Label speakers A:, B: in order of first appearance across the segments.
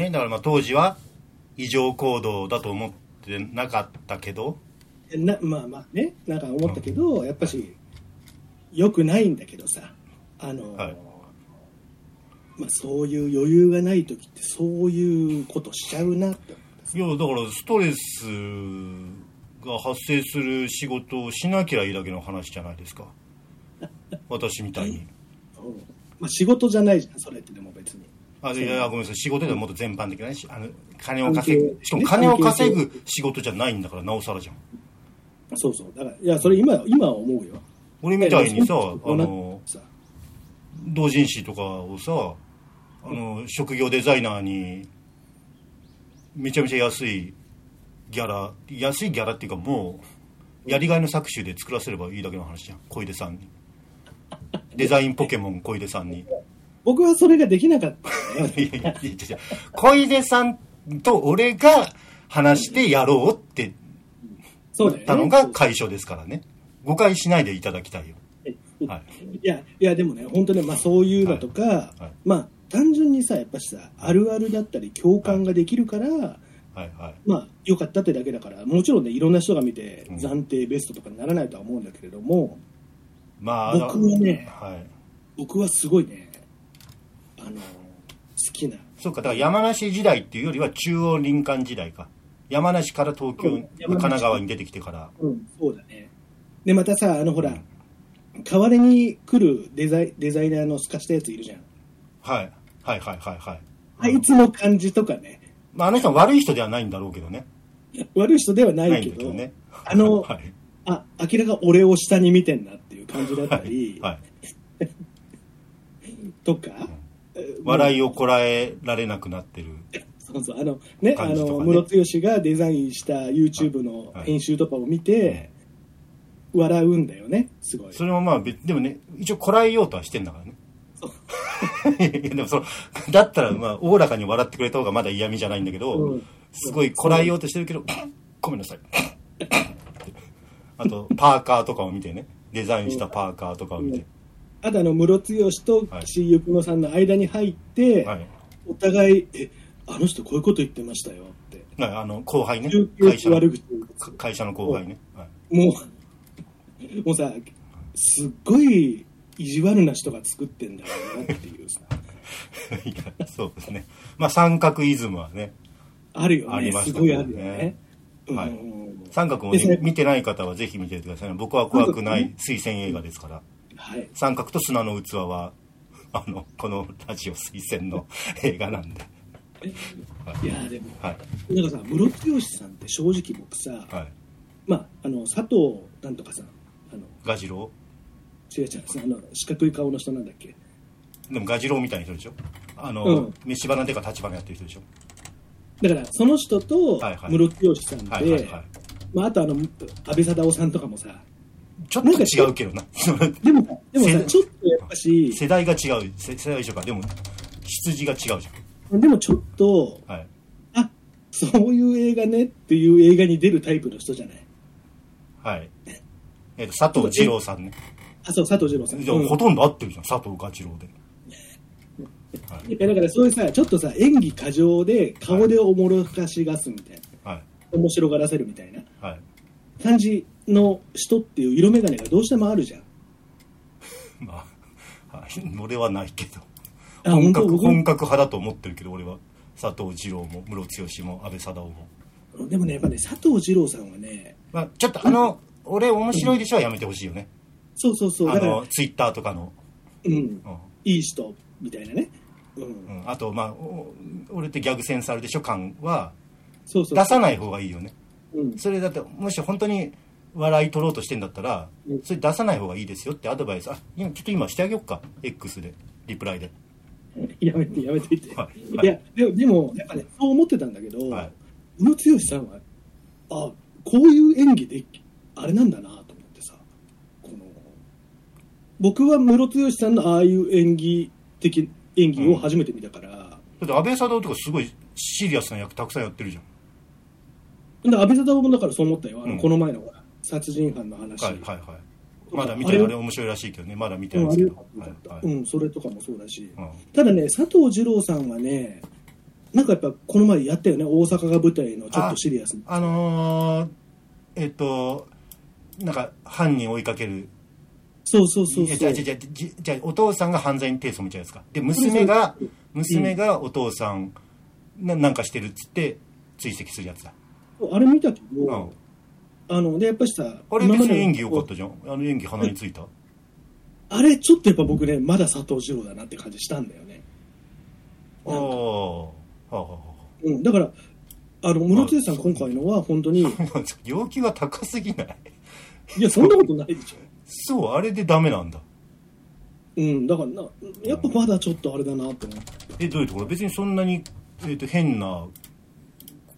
A: えだからまあ当時は異常行動だと思ってなかったけど。
B: なまあまあね。なんか思ったけど、やっぱしよくないんだけどさ。あの、
A: はい。
B: まあ、そういう余裕がない時ってそういうことしちゃうなって
A: いやだからストレスが発生する仕事をしなきゃいいだけの話じゃないですか。私みたいに。
B: まあ、仕事じゃないじゃんそれってでも別に
A: あいやごめんなさい。仕事ではもっと全般的なね。しあの金を稼ぐ。しかも金を稼ぐ仕事じゃないんだからなおさらじゃん。
B: そうそう。だからいやそれ今今は思うよ。
A: 俺みたいにさあの
B: さ。
A: 同人誌とかをさあの職業デザイナーにめちゃめちゃ安いギャラ安いギャラっていうかもうやりがいの搾取で作らせればいいだけの話じゃん。小出さんに。デザインポケモン小出さんに
B: 僕はそれができなかった。
A: いやいや小出さんと俺が話してやろうって
B: そうだよね。
A: 言ったのが解消ですからね。誤解しないでいただきたいよ。はい。
B: い。や、いや、でもね、本当ね、まあそういうのとか、
A: はい。
B: まあ単純にさ、やっぱしさ、あるあるだったり共感ができるから、
A: はい。はい。
B: まあ良かったってだけだから、もちろんね、いろんな人が見て
A: うん。
B: 暫定ベストとかにならないとは思うんだけれども、
A: まあ
B: 僕はね
A: はい。
B: 僕はすごいね、あの、好きな、
A: そうか、だから山梨時代っていうよりは中央林間時代か。山梨から東京、
B: うん
A: 神奈川に出てきてから。
B: うん、そうだね。で、またさ、あのほら、代わりに来るデザイデザイナーの透かしたやついるじゃん。
A: はい。はいはいはいはい。
B: あいつの感じとかね、
A: まあ、あの人は悪い人ではないんだろうけどね。
B: 悪い人ではな
A: ない
B: けど
A: ね。
B: あの、
A: はい。
B: あ、明らか俺を下に見てんなっていう感じだったり、
A: はい。
B: とか、
A: 笑いをこらえられなくなってる。
B: そうそう、あの、ね、
A: ね
B: の、ムロツヨシがデザインした YouTube の編集とかを見て、笑うんだよね、すごい。
A: それもまあ別、でもね、一応こらえようとはしてんだからね。でもその、だったらまあ、おおらかに笑ってくれた方がまだ嫌味じゃないんだけど、
B: うん
A: すごいこらえようとしてるけど、ごめんなさい。あと、パーカーとかを見てね、デザインしたパーカーとかを見て。
B: あとあの、ムロツヨシと
A: はい
B: 岸井ゆくのさんの間に入って、
A: はい。
B: お互い、え、あの人こういうこと言ってましたよって。
A: はいあの、後輩ね
B: 中。
A: 会社会社の後輩ね。はい
B: もう、もうさ、すっごい意地悪な人が作ってんだろうなっていうさ、
A: いや、そうですね。まあ、三角イズムはね、
B: あるよね。
A: ありました
B: すごいあるよね。
A: はい
B: うん
A: 三角も
B: ですね
A: ね見てない方はぜひ見ててくださいね。僕は怖くない推薦映画ですから。
B: はい。
A: 三角と砂の器は、あの、このラジオ推薦の 映画なんで。
B: いやでも、
A: はい。
B: なんかさ、ムロツヨシさんって正直僕さ、
A: はい。
B: まあ、あの、佐藤なんとかさん、あの、
A: ガジロ
B: 違う違う、あの、四角い顔の人なんだっけ？
A: ウでもガジロウみたいな人でしょ？あの、
B: うん
A: 飯花でか立花やってる人でしょ？
B: だから、その人と
A: はいはい
B: ムロツヨシさんで、
A: はいはいはい。
B: まあ、あとあの、安倍貞夫さんとかもさ、
A: ちょっと違うけどな。
B: でもさ、でもさ、
A: せ
B: ちょっとやっぱし、
A: 世代が違う。せ世代一緒か。でも、羊が違うじ
B: でもちょっと、
A: ゃん。はい。
B: あ、そういう映画ねっていう映画に出るタイプの人じゃない？
A: はい。えっ、と、佐藤二郎さんね。
B: あ、そう、佐藤二郎さん。
A: でも
B: うん
A: ほとんど合ってるじゃん、佐藤ガチロウで。は い
B: いやだからそういうさ、ちょっとさ、演技過剰で顔でおもろかしがすみたいな、
A: はい。
B: 面白がらせるみたいな
A: はい。
B: 感じの人っていう色眼鏡がどうしてもあるじゃん。
A: まあ、はい、俺はないけど。
B: あ
A: 本格、
B: 本
A: 格派だと思ってるけど、俺は。佐藤二郎も、室剛も、安倍貞夫も。
B: でもね、やっぱね、佐藤二郎さんはね、
A: まあ、ちょっとあの、俺面白いでしょ？はやめてほしいよね。
B: そうそうそう、
A: あの、、ツイッターとかの。
B: うん、
A: うん。
B: いい人みたいなね。うん、
A: うん、あと、まあ、お俺ってギャグセンサーでしょ？感は、
B: そうそう。
A: 出さない方がいいよね。
B: うん、
A: それだって、もし本当に笑い取ろうとしてんだったら
B: うん、
A: それ出さない方がいいですよってアドバイス、あ、今ちょっと今してあげようか。X で、リプライで。
B: やめて、やめていて。
A: はい。はい。
B: いや、でも、でも、やっぱね、そう思ってたんだけど、
A: はい。
B: 宇野剛さんは、あ、こういう演技で、あれなんだなと思ってさ、この、僕は室剛さんのああいう演技的演技を初めて見たから、
A: だって安倍貞夫とかすごいシリアスな役たくさんやってるじゃん。
B: で安倍貞夫もだからそう思ったよ、あの
A: うん。
B: この前のほら殺人犯の話。
A: はいはいはい。まだ見て。
B: あれ
A: 面白いらしいけどね。まだ見て
B: うん、
A: ないですけど。
B: うん、それとかもそうだし、
A: うん
B: ただね、佐藤二郎さんはね、なんかやっぱこの前やったよね、大阪が舞台のちょっとシリアスな。
A: あのー、えっとなんか犯人追いかける
B: そうそうそう。
A: じゃあじゃあじゃお父さんが犯罪に手染めちゃうやつかで娘が
B: うん
A: 娘がお父さんななんかしてるっつって追跡するやつだ
B: あれ見たけど、
A: うん
B: あの、で、やっぱしさ、
A: あれ別に演技良かったじゃん。あの演技鼻についた？
B: あれちょっとやっぱ僕ね、まだ佐藤二郎だなって感じしたんだよね。
A: ああはあはあは
B: うん、だから、あの、室津さん今回のは本当に、
A: 要求が高すぎない
B: や、そんなことないでしょ。
A: そうあれでダメなんだ。
B: うん、だからな、やっぱまだちょっとあれだなと思って。
A: えどういうところ？別にそんなに、えー、と変な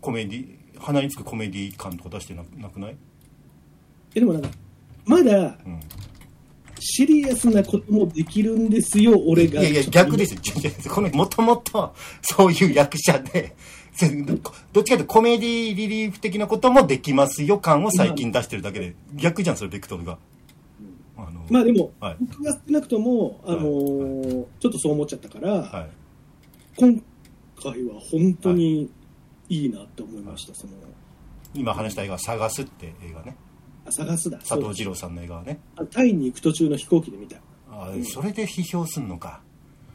A: コメディ？鼻につくコメディ感とか出してななくない？
B: え、でもなんか、まだ
A: うん
B: シリアスなこともできるんですよ、俺が。
A: いやいや、逆ですよ。この、もともと、そういう役者で、せ どっちかというとコメディリリーフ的なこともできますよ感を最近出してるだけで、逆じゃん、それ、ベクトルが。あの、
B: まあでも、
A: はい
B: 僕が少なくとも、あのーちょっとそう思っちゃったから、
A: はい。
B: 今回は本当にいいなって思いました、その、
A: 今話した映画、探すって映画ね。
B: あ探すだ。
A: 佐藤二郎さんの映画はね。
B: タイに行く途中の飛行機で見た。
A: あそれで批評すんのか。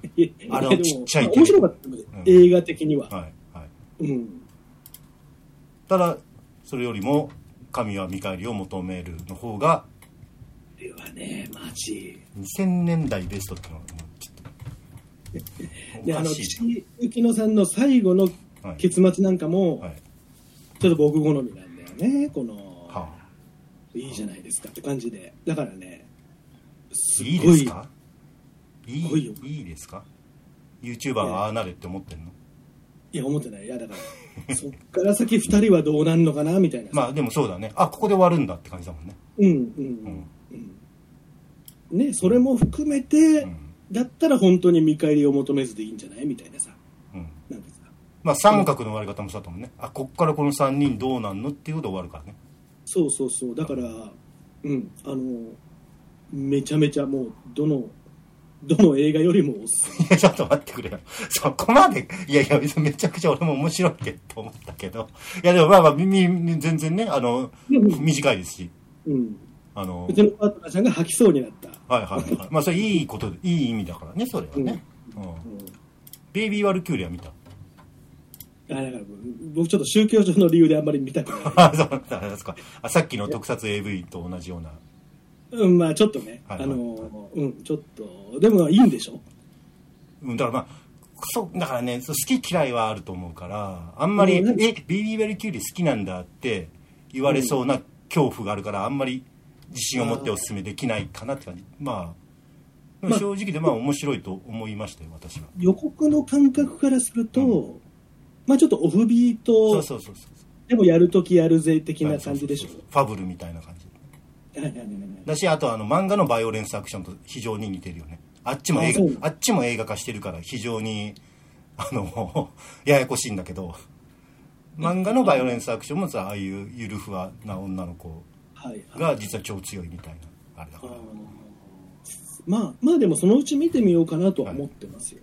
A: あれ
B: いやでも
A: ちっちゃい
B: まあ面白かった、映画的には。
A: はい。はい。
B: うん。
A: ただ、それよりも、神は見返りを求めるの方が、
B: これはね、マジ。
A: 2000年代ベストってのは、もうちょっと、
B: で、あの、岸幸野さんの最後の
A: はい
B: 結末なんかも、
A: はい。
B: ちょっと僕好みなんだよね、この、
A: はあ
B: いいじゃないですかって感じで。だからね、す
A: いい
B: ごい
A: ですか？い
B: いよ
A: いいいですか ?YouTuber はああなれって思ってんの？
B: いや、思ってない。いや、だから、そっから先二人はどうなんのかな、みたいな。
A: まあでもそうだね。あ、ここで終わるんだって感じだもんね。
B: うん、うん、うん。ね、それも含めて、
A: うん。
B: だったら本当に見返りを求めずでいいんじゃない？みたいなさ。
A: まあ三角の終わり方もそうだったもんね。あ、こっからこの3人どうなんのっていうことで終わるからね。
B: そうそうそう。だから、うん、あの、めちゃめちゃもう、どの、どの映画よりもおすすめ。
A: いや、ちょっと待ってくれよ。そこまで、いやいや、めちゃくちゃ俺も面白いってと思ったけど。いや、でもまあまあ、耳、全然ね、あの、短いですし。
B: うん。
A: あの
B: う、ちのパートナーさんが吐きそうになった。
A: はいはいはい。まあそれいいことで、いい意味だからね、それはね。うん。
B: うん
A: ベイビー・ワルキューレは見た。
B: あだから僕ちょっと宗教上の理由であんまり見たくない。
A: あ、そうなんですか。あさっきの特撮 AV と同じような。
B: うん、まあちょっとね、
A: はい
B: あの、うん、ちょっと、でもいいんでしょ？
A: うん、だからまあ、そう、だからね、好き嫌いはあると思うから、あんまり、
B: うん
A: え、ベイビー・ワルキューレ好きなんだって言われそうな恐怖があるから、あんまり自信を持ってお勧めできないかなって感じ。まあ、
B: まあ
A: 正直でまあ面白いと思いましたよ、私は。
B: 予告の感覚からすると、
A: う
B: まあちょっとオフビート
A: そうそうそうそう。
B: でもやるときやるぜ的な感じでしょ
A: ファブルみたいな感じ。だし、あとあの漫画のバイオレンスアクションと非常に似てるよね。あっちも映画、あっちも映画化してるから非常に、あの、ややこしいんだけど、漫画のバイオレンスアクションもさ、ああいうゆるふわな女の子が実は超強いみたいな、あれだから。
B: まあまあでもそのうち見てみようかなとは思ってますよ、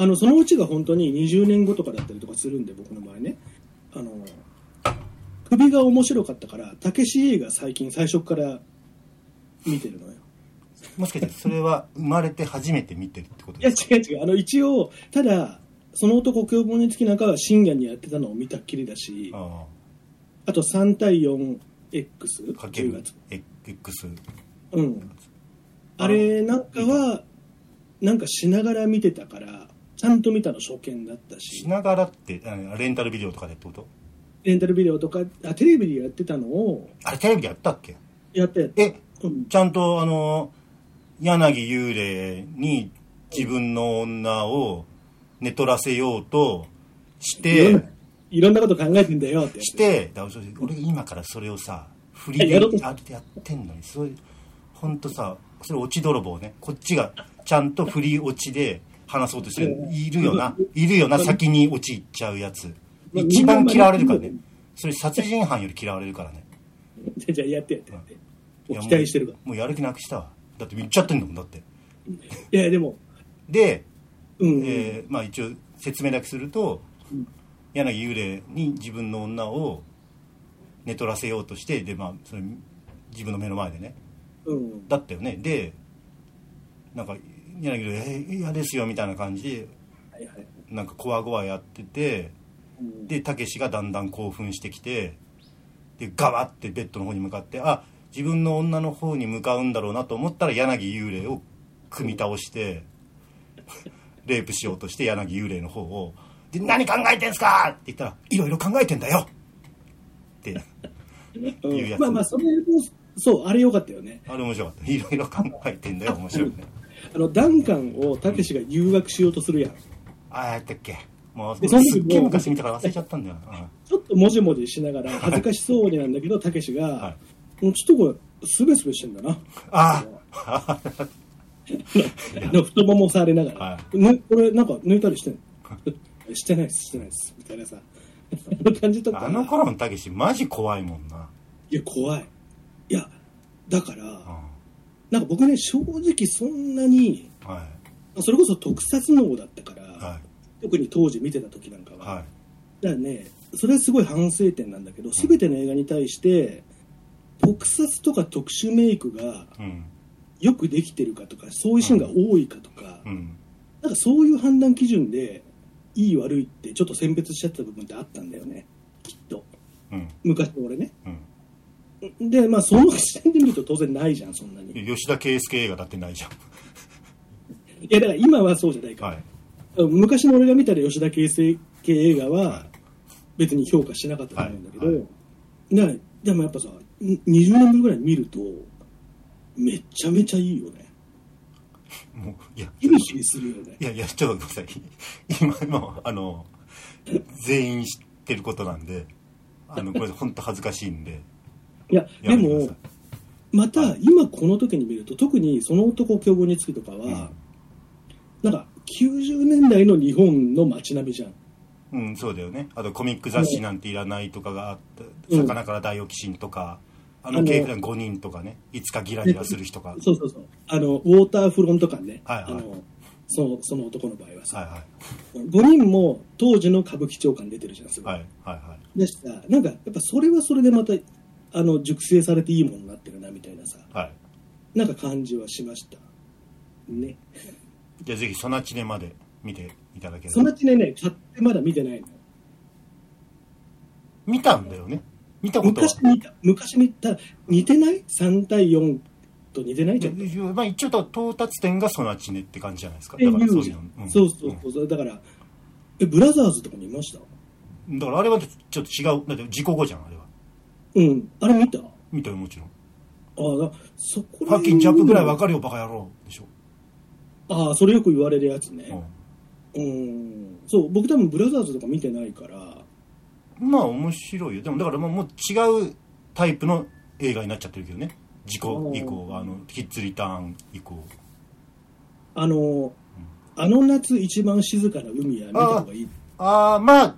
B: あのそのうちが本当に20年後とかだったりとかするんで僕の場合ね。あの首が面白かったからたけし映画最近最初から見てるのよ。
A: もしかしてそれは生まれて初めて見てるってこと
B: いや
A: ですか？
B: 違う違う。あの一応ただその男凶暴につきなんかは深夜にやってたのを見たっきりだし
A: あ
B: あ。と3対 4X
A: あ、かける。
B: 10月。
A: X。
B: うん。あれなんかはなんかしながら見てたからちゃんと見たの初見だったし。
A: しながらって、あレンタルビデオとかでってこと？
B: レンタルビデオとかあテレビでやってたのを。
A: あれテレビでやったっけ？
B: やってやって
A: え、
B: うん。
A: ちゃんとあの柳幽霊に自分の女を寝取らせようとして
B: いろんなこと考えてんだよって
A: して俺今からそれをさ振りで
B: や
A: ってんのにそれ本当さそれ落ち泥棒ね。こっちがちゃんと振り落ちで話そうとしてる。いるよな。いるよな先に落ちいっちゃうやつ。
B: まあ
A: 一番嫌われるからね。それ殺人犯より嫌われるからね。
B: じゃあやってやってやって。う期待してるから。
A: もうやる気なくしたわ。だって言っちゃってんだもんだって。
B: いやでも。
A: で
B: うん、
A: えーまあ一応説明だけすると、
B: うん。
A: 柳幽霊に自分の女を寝取らせようとしてでまあそれ自分の目の前でね。
B: うん。
A: だったよね。でなんか柳幽霊えー嫌ですよみたいな感じで。なんかこわごわやってて
B: うん、
A: でたけしがだんだん興奮してきてでガバってベッドの方に向かってあ自分の女の方に向かうんだろうなと思ったら柳幽霊を組み倒して レイプしようとして柳幽霊の方を「で何考えてんすか!」って言ったら「いろいろ考えてんだよ!」って
B: うん
A: いうやつ
B: まあまあ、それも、そう、あれよかったよね。
A: あれ面白かったいろいろ考えてんだよ面白いね
B: あの、ダンカンをたけしが誘惑しようとするやん。
A: ああやったっけ？もうすっげえ昔見たから忘れちゃったんだよ。な、
B: ちょっともじもじしながら、恥ずかしそうになんだけど、たけしが、
A: は
B: もうちょっとこれ、すべすべしてんだな。
A: ああ
B: の 太ももを触れながら、
A: は
B: ぬこれなんか抜いたりしてんの？してないです、してないです、みたいなさ、あの感じとか。
A: あの頃のたけしマジ怖いもんな。い
B: や、怖い。いや、だから、
A: うん
B: なんか僕ね、正直そんなに、
A: は
B: それこそ特撮能だったから、
A: いはい。
B: 特に当時見てた時なんかは、
A: はい。
B: だからね、それはすごい反省点なんだけど、すべての映画に対して、特撮とか特殊メイクが
A: うん。
B: よくできてるかとか、そういうシーンが多いかとか、
A: うん。
B: なんかそういう判断基準で、いい悪いってちょっと選別しちゃった部分ってあったんだよね、きっと。
A: うん。
B: 昔の俺ね。
A: うん
B: で、まあその視点で見ると当然ないじゃん、そんなに。い
A: 吉田圭佑映画だってないじゃん。
B: や、だから今はそうじゃないから。
A: はい。
B: 昔の俺が見たら吉田圭佑系映画は別に評価しなかったと思うんだけど、
A: はい。は
B: だからでもやっぱさん20年ぶりぐらいに見るとめっちゃめちゃいいよね。
A: もういや。
B: ヒリヒリするよね。
A: いやいやちょっとごめんなさい。今のあの 全員知ってることなんであのこれ本当恥ずかしいんで
B: いやでもまた今この時に見ると特にその男凶暴につくとかは、なんか90年代の日本の街並みじゃん。
A: うんそうだよね。あとコミック雑誌なんていらないとかがあった
B: うん。
A: 魚から大オキシンとかあ
B: あの
A: の警部団5人とかねいつかギラギラする人か
B: そうそうそう。あのウォーターフロント感ね、
A: はいはい。
B: あのそのその男の場合はさ、
A: はいは
B: 5人も当時の歌舞伎町感出てるじゃんすごい、
A: いはいはいはい。
B: でしたなんかやっぱそれはそれでまたあの熟成されていいものになってるなみたいなさ。
A: はい。
B: なんか感じはしました。ね。
A: じゃあぜひソナチネまで見ていただけれ
B: その
A: ば
B: うちねね買ってまだ見てないの
A: 見たんだよね。見たことは。
B: 昔見た。昔見た。似てない ?3 対4と似てない？ちょっと。
A: でまあ、一応到達点がソナチネって感じじゃないですか。だからそういうの。
B: ん、そうそうそう。だからえブラザーズとか見ました？
A: うんだからあれはちょっと違う。だって事故後じゃんあれは
B: うん。あれ見た？あ
A: 見たよもちろん。
B: あだそこ
A: ハッキンジャンプぐらいわかるよバカ野郎でしょ、
B: ああそれよく言われるやつ
A: う
B: ねうん。そう僕多分ブラザーズとか見てないから。
A: ん、まあ面白いよ。でもだからもうもう違うタイプの映画になっちゃってるけどね。事故以降あのキッズリターン以降。
B: あのあの夏一番静かな海は見た方がいい。
A: ああまあ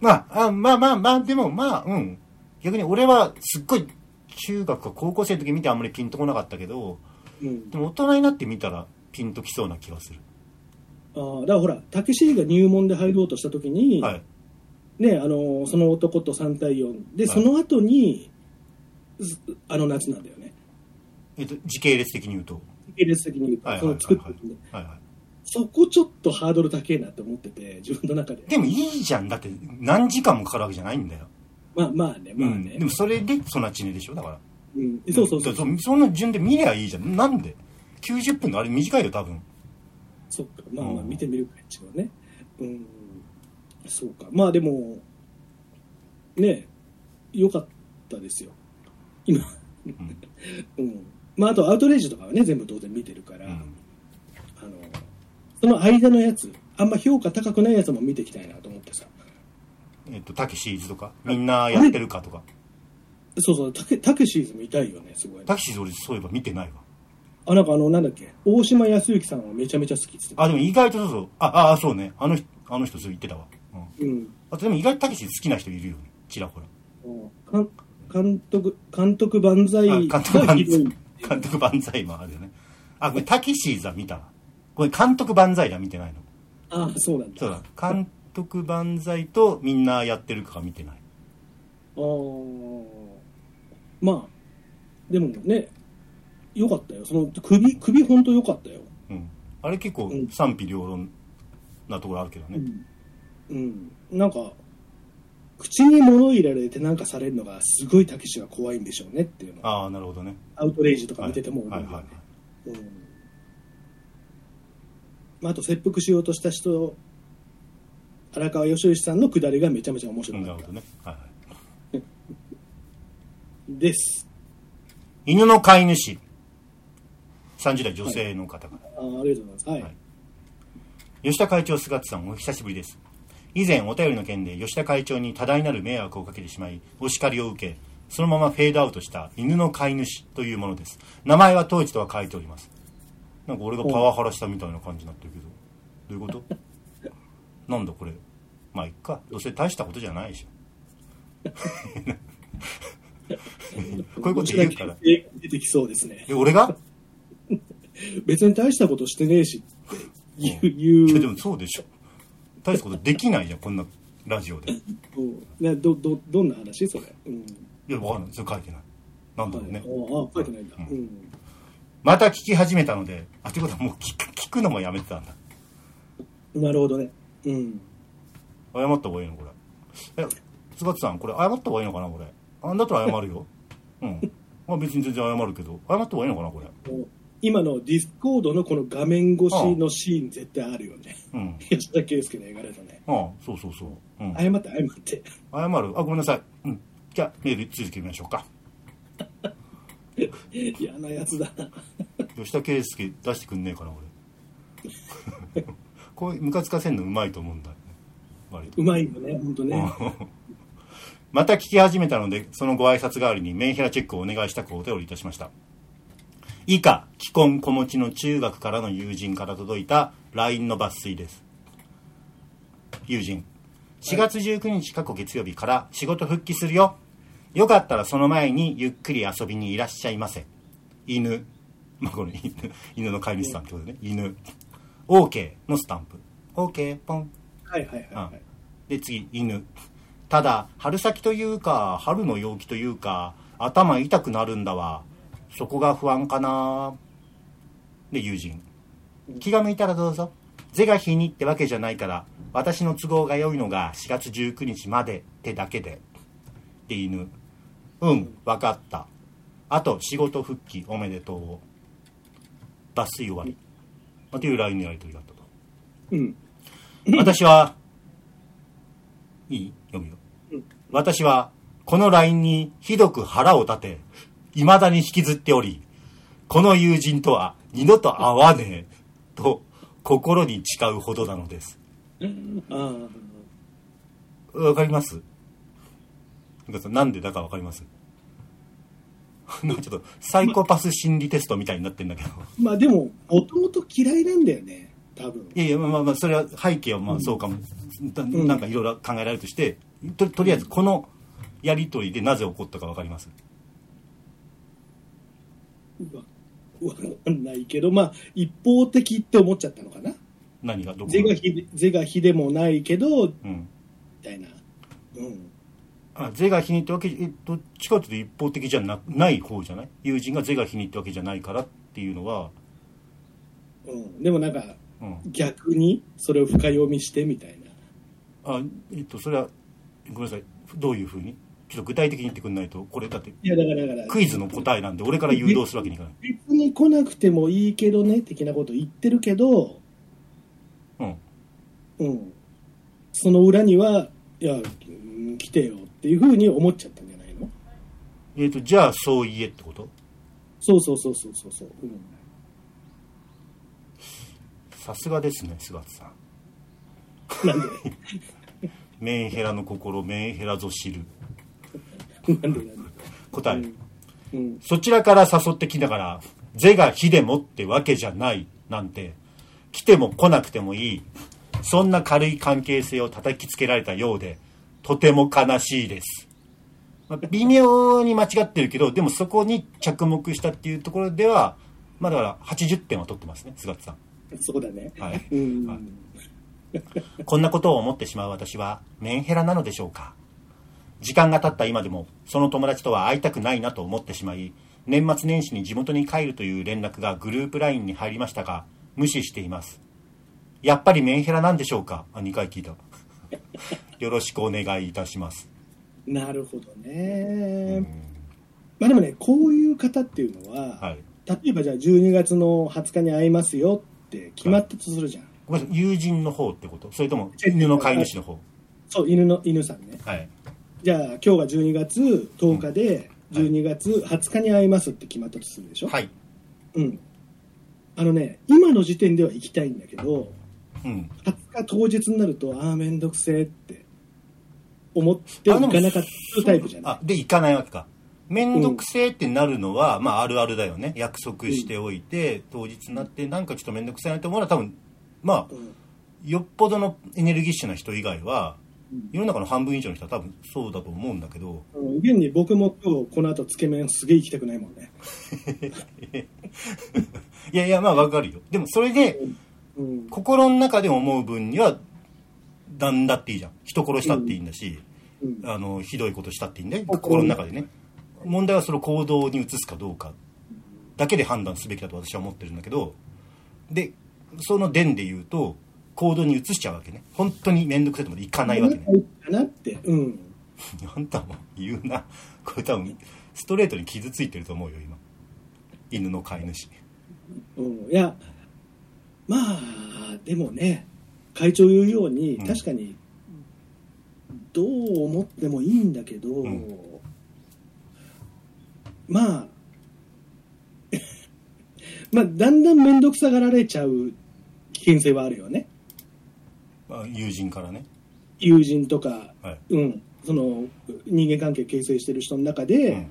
A: まああまあまあまあでもまあうん逆に俺はすっごい中学か高校生の時見てあんまりピンとこなかったけど
B: うん。
A: でも大人になって見たらピンときそうな気がする。
B: ああだからほらたけしが入門で入ろうとした時に、
A: はい。
B: ねあのその男と3対4で、
A: はい。
B: その後にずあの夏なんだよね。
A: えっと時系列的に言うと。
B: 系列的に言うと、
A: はい
B: その作ってるんで
A: はいはい。
B: そこちょっとハードル高いなって思ってて自分の中で。
A: でもいいじゃん。だって何時間もかかるわけじゃないんだよ、
B: まあまあねまあ
A: うん、
B: ね。
A: で、もそれでソナチネでしょ？だから。
B: うん。そうそうそう。
A: だからそそんな順で見りゃいいじゃん。なんで？90分のあれ短いよ多分。
B: そっか。まあまあ
A: うん。
B: 見てみるか一応ね。うん。そうか。まあでもね良かったですよ。今。
A: うん。
B: うん。まああとアウトレイジとかはね全部当然見てるから、
A: うん。
B: あのその間のやつあんま評価高くないやつも見ていきたいなと思ってさ
A: えっとタケシーズとかみんなやってるかとか。
B: そうそうたけたけしーズ見たいよねすごい。
A: タケシーズ俺そういえば見てないわ。
B: あなんかあのなんだっけ大島康之さんはめちゃめちゃ好きっつってた。
A: あでも意外とそうそう。ああそうね。あの人あの人そう言ってたわ、うん、
B: うん。
A: あとでも意外とタケシーズ好きな人いるよね。ちらほら。
B: かん監督監督万歳。
A: あ監督万
B: がひどい
A: 監督万歳もあるよね。あこれタケシーズは見たわ。これ監督万歳だ見てないの。
B: ああ、そうなんだ。
A: そうだ。監督万歳とみんなやってるか見てない。
B: あー。まあ、でもね、よかったよ。その首、首本当よかったよ。
A: うん。あれ結構
B: うん。
A: 賛否両論なところあるけどね、
B: うん。なんか、口に物入れられてなんかされるのがすごいたけしが怖いんでしょうねっていうの。は、
A: ああなるほどね。
B: アウトレイジとか見てても思う
A: はいはい
B: よね。うん。まあ、あと切腹しようとした人、荒川義義さんのくだりがめちゃめちゃ面白かった。
A: うんなるほどね、はいはい、
B: です。
A: 犬の飼い主。30代女性の方から、
B: あーありがとうございます。はい。
A: はい。吉田会長菅津さんお久しぶりです。以前お便りの件で吉田会長に多大なる迷惑をかけてしまいお叱りを受けそのままフェードアウトした犬の飼い主というものです。名前は当時とは書いております。なんか俺がパワハラしたみたいな感じになってるけど。どういうこと？なんだこれまあいっか。どうせ大したことじゃないでしょ。こういうこと言うから。
B: 出てきそうですね。
A: え俺が？
B: 別に大したことしてねえしって言う、
A: いや
B: 言う
A: でもそうでしょ。大したことできないじゃんこんなラジオで。い
B: うんねど、ど、どんな話それ？うん。
A: やわかんない。それ書いてない。なんだろうね、
B: はい。ああ、書いてないんだ。うん。
A: また聞き始めたので。あってことはもう聞く聞くのもやめてたんだ。
B: なるほどね。うん。
A: 謝った方がいいのこれ。え菅津さんこれ謝った方がいいのかなこれ。あんだったら謝るよ。うん。まあ別に全然謝るけど。謝った方がいいのかなこれ。
B: 今の Discord のこの画面越しのシーン絶対あるよね。
A: うん。
B: 吉田恵輔の映画だとね。
A: ああそうそうそう、うん、
B: 謝って謝って。
A: 謝る。あごめんなさい。うん。じゃあメール続けましょうか。
B: 嫌なやつだ。な。
A: 吉田圭佑出してくんねえかな俺 こういうムカつかせんのうまいと思うんだ割と
B: うまいよね、ほんとね。
A: また聞き始めたので、そのご挨拶代わりにメンヘラチェックをお願いしたくお便りいたしました。以下、既婚子持ちの中学からの友人から届いた LINE の抜粋です。友人、4月19日過去月曜日から仕事復帰するよ。よかったらその前にゆっくり遊びにいらっしゃいませ。犬。まあ、これ犬、犬の飼い主さんってことね。犬。OK のスタンプ。OK、ポン。
B: はいはいはいはい。
A: で次犬。ただ春先というか春の陽気というか頭痛くなるんだわ。そこが不安かな。で友人。気が向いたらどうぞ。是が非にってわけじゃないから私の都合が良いのが4月19日までってだけで。で犬。うん分かった。あと仕事復帰おめでとう抜粋終わり。という LINE のやり取りがあったと。
B: うん。
A: 私はいい？読むよ、
B: うん。
A: 私はこの LINE にひどく腹を立て未だに引きずっておりこの友人とは二度と会わねえと心に誓うほどなのです。わかります？なんでだかわかります？なんかちょっとサイコパス心理テストみたいになってんだけど。
B: まあでも、もともと嫌いなんだよね、多分。
A: いやいやまあまあそれは背景はまあそうかも、だ
B: ん
A: なんかいろいろ考えられるとしてととりあえずこのやり取りでなぜ起こったかわかります？
B: わわかんないけど、まあ、一方的って思っちゃったのかな？
A: 何が？どこ
B: 是が非で、是が非でもないけど、み
A: うん
B: たいな。うん。
A: あ是が非にってわけえどっちかというと一方的じゃなない方じゃない？友人が是が非にってわけじゃないからっていうのは、
B: うん。でもなんか、
A: うん、
B: 逆にそれを深読みしてみたいな。
A: あえっとそれはごめんなさい。どういうふうに？ちょっと具体的に言ってくんないとこれだって。
B: いや、だから、だから、
A: クイズの答えなんで俺から誘導するわけにいかない。
B: 別に来なくてもいいけどね、的なこと言ってるけど、
A: うん。
B: うん。その裏には、いや、うん来てよっていうふうに思っちゃったんじゃないの？
A: えっとじゃあそう言えってこと？
B: そうそうそうそうそうそう。うん
A: さすがですね菅田さん。
B: なんで？
A: メンヘラの心メンヘラぞ知る。
B: なんでなんで？
A: 答え、
B: うん。
A: そちらから誘ってきながら「是が非でもってわけじゃない」なんて来ても来なくてもいい。そんな軽い関係性を叩きつけられたようでとても悲しいです、まあ微妙に間違ってるけどでもそこに着目したっていうところではまあだから80点は取ってますね菅田さん
B: そうだね。
A: はい。
B: うん。
A: はい。こんなことを思ってしまう私はメンヘラなのでしょうか。時間が経った今でもその友達とは会いたくないなと思ってしまい年末年始に地元に帰るという連絡がグループ LINE に入りましたが無視しています。やっぱりメンヘラなんでしょうか？あ2回聞いた。よろしくお願いいたします。
B: なるほどね。まあでもね、こういう方っていうのは、
A: はい。
B: 例えばじゃあ12月の20日に会いますよって決まったとするじゃん。
A: ごめんなさい友人の方ってこと？それとも犬の飼い主の方？
B: そう、犬の、犬さんね。
A: はい
B: じゃあ今日が12月10日で、12月20日に会いますって決まったとするでしょ？
A: はい
B: うん。あのね、今の時点では行きたいんだけど、
A: うん
B: 20日当日になると、ああ、めんどくせえって思って行かなかったタイプじゃない？
A: あで行かないわけか面倒くせえってなるのは、まああるあるだよね。約束しておいて、当日になってなんかちょっと面倒くせえなって思うのは多分まあ
B: うん。
A: よっぽどのエネルギッシュな人以外は
B: うん。
A: 世の中の半分以上の人は多分そうだと思うんだけど
B: うん。現に僕も今日この後つけ麺すげえ行きたくないもんね。
A: いやいやまあわかるよ。でもそれで
B: うん。
A: 心の中で思う分にはなんだっていいじゃん。人殺したっていいんだし、
B: うん。
A: あのひどいことしたっていいんで
B: 心
A: 心の中でね問題はそれを行動に移すかどうかだけで判断すべきだと私は思ってるんだけどでその伝で言うと行動に移しちゃうわけね本当に面倒くさいとまでいかないわけね
B: かなって。うん。
A: あんたも言うなこれ多分ストレートに傷ついてると思うよ今犬の飼い主
B: うん。いや、まあ、でもね、会長言うように、
A: うん
B: 確かに、どう思ってもいいんだけど、
A: ん
B: まあ、まあ、だんだん面倒くさがられちゃう危険性はあるよね。
A: まあ友人からね。
B: 友人とか、
A: はい。
B: うん、その人間関係形成してる人の中
A: う
B: で
A: ん、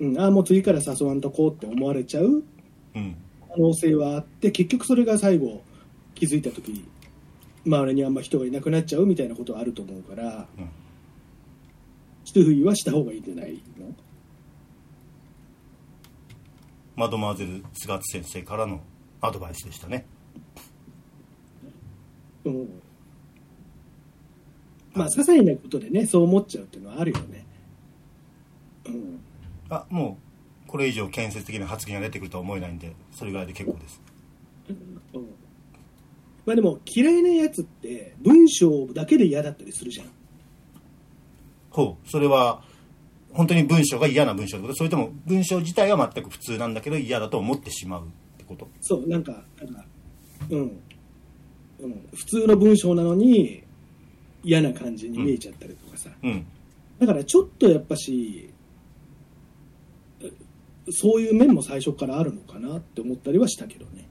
B: うん。ああ、もう次から誘わんとこうって思われちゃう
A: うん。
B: 可能性はあって、結局それが最後、気づいたとき、周りにあんま人がいなくなっちゃうみたいなことはあると思うから、
A: うん。
B: 注意はした方がいいんじゃないの？
A: マドマーゼル菅津先生からのアドバイスでしたね
B: うん。まあ、些細なことでね、そう思っちゃうっていうのはあるよね。うん。
A: あもうこれ以上建設的な発言が出てくるとは思えないんでそれぐらいで結構です
B: うんまあでも、嫌いなやつって、文章だけで嫌だったりするじゃん。
A: ほうそれは本当に文章が嫌な文章ってことそれとも文章自体は全く普通なんだけど嫌だと思ってしまうってこと？
B: そう、なんか、なんか、うん。うん、普通の文章なのに、嫌な感じに見えちゃったりとかさ。
A: うん
B: だからちょっとやっぱし、そういう面も最初からあるのかなって思ったりはしたけどね。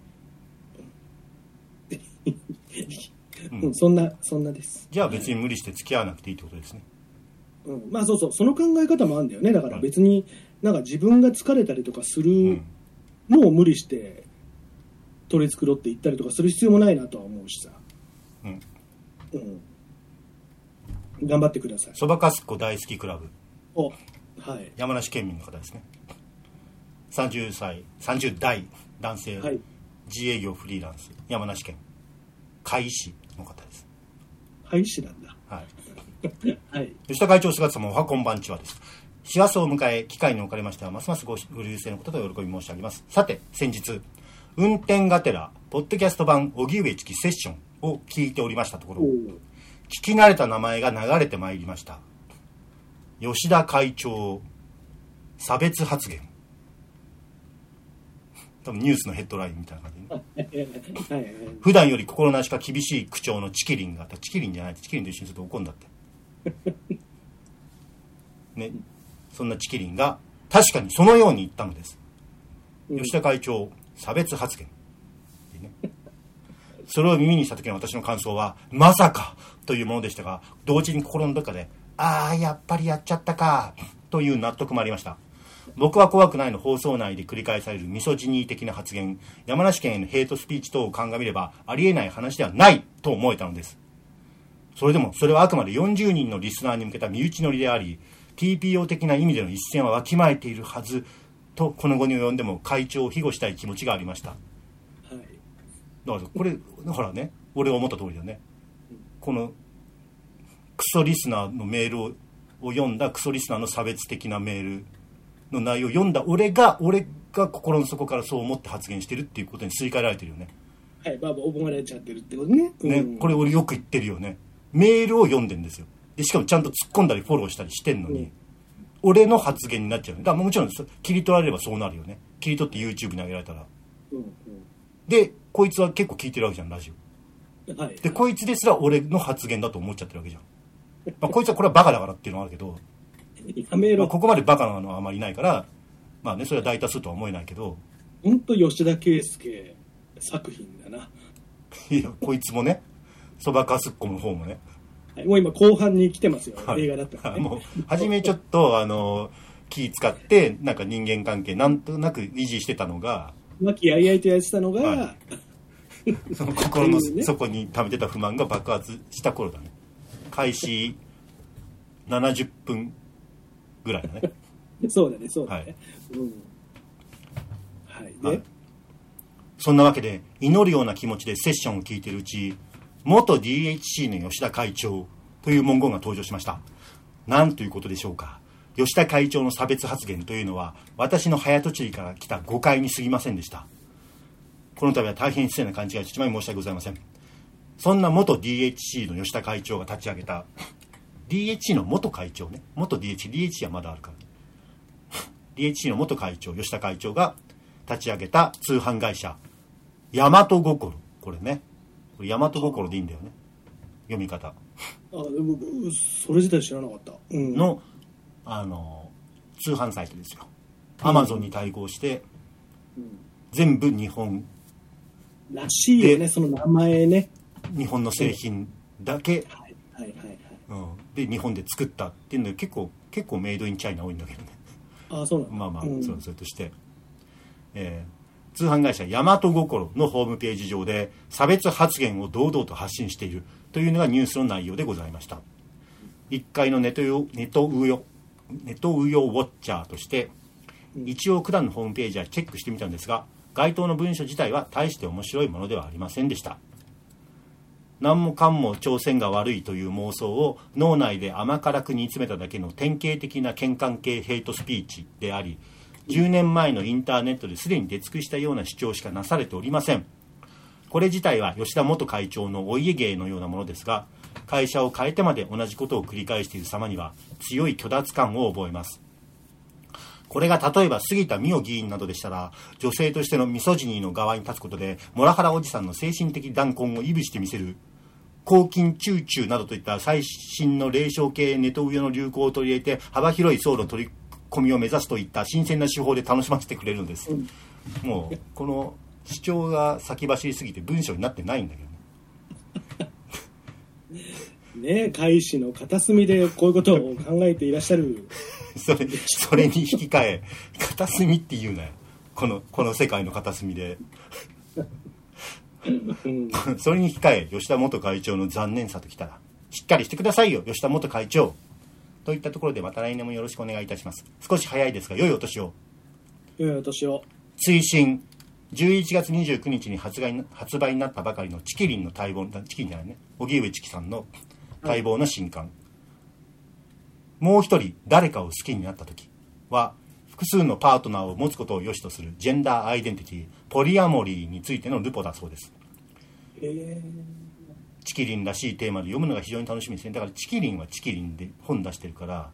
A: う
B: うんん、そんな、そんなです。
A: じゃあ別に無理して付き合わなくていいってことですね
B: うん、まあそうそう、その考え方もあるんだよね。だから別に、なんか自分が疲れたりとかす
A: う
B: る
A: ん
B: のを無理して取り繕っていったりとかする必要もないなとは思うしさ。
A: うん
B: うん。頑張ってください。
A: そばかすっこ大好きクラブ
B: お、はい。
A: 山梨県民の方ですね30歳30代男性、
B: はい。
A: 自営業フリーランス山梨県甲斐市の方です
B: 廃止なんだ。
A: はい。
B: はい。
A: 吉田会長姿様おはこんばんちはです。師走を迎え機会におかれましてはますますごご流星のことと喜び申し上げます。さて先日運転がてらポッドキャスト版荻上チキセッションを聞いておりましたところ聞き慣れた名前が流れてまいりました。吉田会長差別発言。多分ニュースのヘッドラインみたいな感じでね。普段より心なしか厳しい口調のチキリンがチキリンじゃない。チキリンと一緒にすると怒るんだって ねそんなチキリンが確かにそのように言ったのです、
B: うん。
A: 吉田会長差別発言ね。それを耳にした時の私の感想はまさかというものでしたが同時に心のどっかでああやっぱりやっちゃったかという納得もありました。僕は怖くないの放送内で繰り返されるミソジニー的な発言山梨県へのヘイトスピーチ等を鑑みればありえない話ではないと思えたのですそれでもそれはあくまで40人のリスナーに向けた身内乗りであり TPO 的な意味での一線はわきまえているはずとこの後に及んでも会長を庇護したい気持ちがありました
B: はい。
A: だからこれほらね俺が思った通りだねこのクソリスナーのメールをを読んだクソリスナーの差別的なメールの内容を読んだ俺が俺が心の底からそう思って発言してるっていうことにすり替えられてるよね。
B: はい、まあ、思われちゃってるってことね。
A: ね、
B: うん
A: これ俺よく言ってるよね。メールを読んでんですよ。で、しかもちゃんと突っ込んだりフォローしたりしてんのに、
B: うん
A: 俺の発言になっちゃうね。だからもちろんそ切り取られればそうなるよね。切り取って YouTube に上げられたら。
B: うん
A: で、こいつは結構聞いてるわけじゃん、ラジオ。
B: うんはい。
A: で、こいつですら俺の発言だと思っちゃってるわけじゃん。まあ、こいつはこれはバカだからっていうのはあるけど、まあ。ここまでバカなのはあまりいないから、まあね、それは大多数とは思えないけど、
B: 本当吉田圭介作品だな。
A: いや、こいつもね、そばかすっこの方もね、
B: はい、もう今後半に来てますよ、
A: はい
B: 映画だったら、ね。
A: もう、初めちょっと、あの、気使って、なんか人間関係なんとなく維持してたのが、
B: 和気あいあいとやってたのが、
A: は その心の底に溜めてた不満が爆発した頃だね。開始70分ぐらいだね。
B: そうだね、そうだね。
A: はい
B: うん。はい。で、
A: はいそんなわけで、祈るような気持ちでセッションを聞いているうち、元 DHC の吉田会長という文言が登場しました。なんということでしょうか。吉田会長の差別発言というのは、私の早とちりから来た誤解に過ぎませんでした。この度は大変失礼な勘違いをしてしまい申し訳ございません。そんな元 DHC の吉田会長が立ち上げた、DHC の元会長ね、元 DHC、DHC はまだあるから。ね DHC の元会長、吉田会長が立ち上げた通販会社、大和心。これね。これ大和心でいいんだよね。読み方。
B: あでもうそれ自体知らなかった。うん。
A: の、あの、通販サイトですよ。アマゾンに対抗して、全部日本、
B: らしいよね、
A: で
B: その名前ね。
A: 日本の製品だけ、
B: はいはいはいはい。
A: うん、で、日本で作ったっていうので結構、結構メイドインチャイナ多いんだけどね。
B: あそうなんだ。
A: まあまあ、
B: うん
A: それそれとして、えー通販会社大和心のホームページ上で差別発言を堂々と発信しているというのがニュースの内容でございました。1階のネトウヨネトウヨネトウヨウォッチャーとして一応九段のホームページはチェックしてみたんですが該当の文書自体は大して面白いものではありませんでした。何もかんも朝鮮が悪いという妄想を脳内で甘辛く煮詰めただけの典型的な喧嘩系ヘイトスピーチであり10年前のインターネットですでに出尽くしたような主張しかなされておりません。これ自体は吉田元会長のお家芸のようなものですが会社を変えてまで同じことを繰り返している様には強い虚脱感を覚えます。これが例えば杉田水脈議員などでしたら女性としてのミソジニーの側に立つことでモラハラおじさんの精神的断根をいぶしてみせる。抗菌チューチューなどといった最新の霊障系ネトウヨの流行を取り入れて幅広い層の取り込みを目指すといった新鮮な手法で楽しませてくれるんです、もうこの主張が先走りすぎて文章になってないんだけどね。
B: ね開始の片隅でこういうことを考えていらっしゃる。
A: それそれに引き換え片隅って言うなよ。このこの世界の片隅で。
B: うん。
A: それに引き換え吉田元会長の残念さときたらしっかりしてくださいよ吉田元会長といったところでまた来年もよろしくお願いいたします。少し早いですが良いお年を。
B: 良いお年を。
A: 追伸。11月29日に発売発売になったばかりのチキリンの待望チキリンじゃないね。荻上チキさんの待望の新刊、もう一人誰かを好きになった時は複数のパートナーを持つことを良しとするジェンダーアイデンティティポリアモリーについてのルポだそうです。
B: え
A: チキリンらしいテーマで読むのが非常に楽しみですね。だからチキリンはチキリンで本出してるから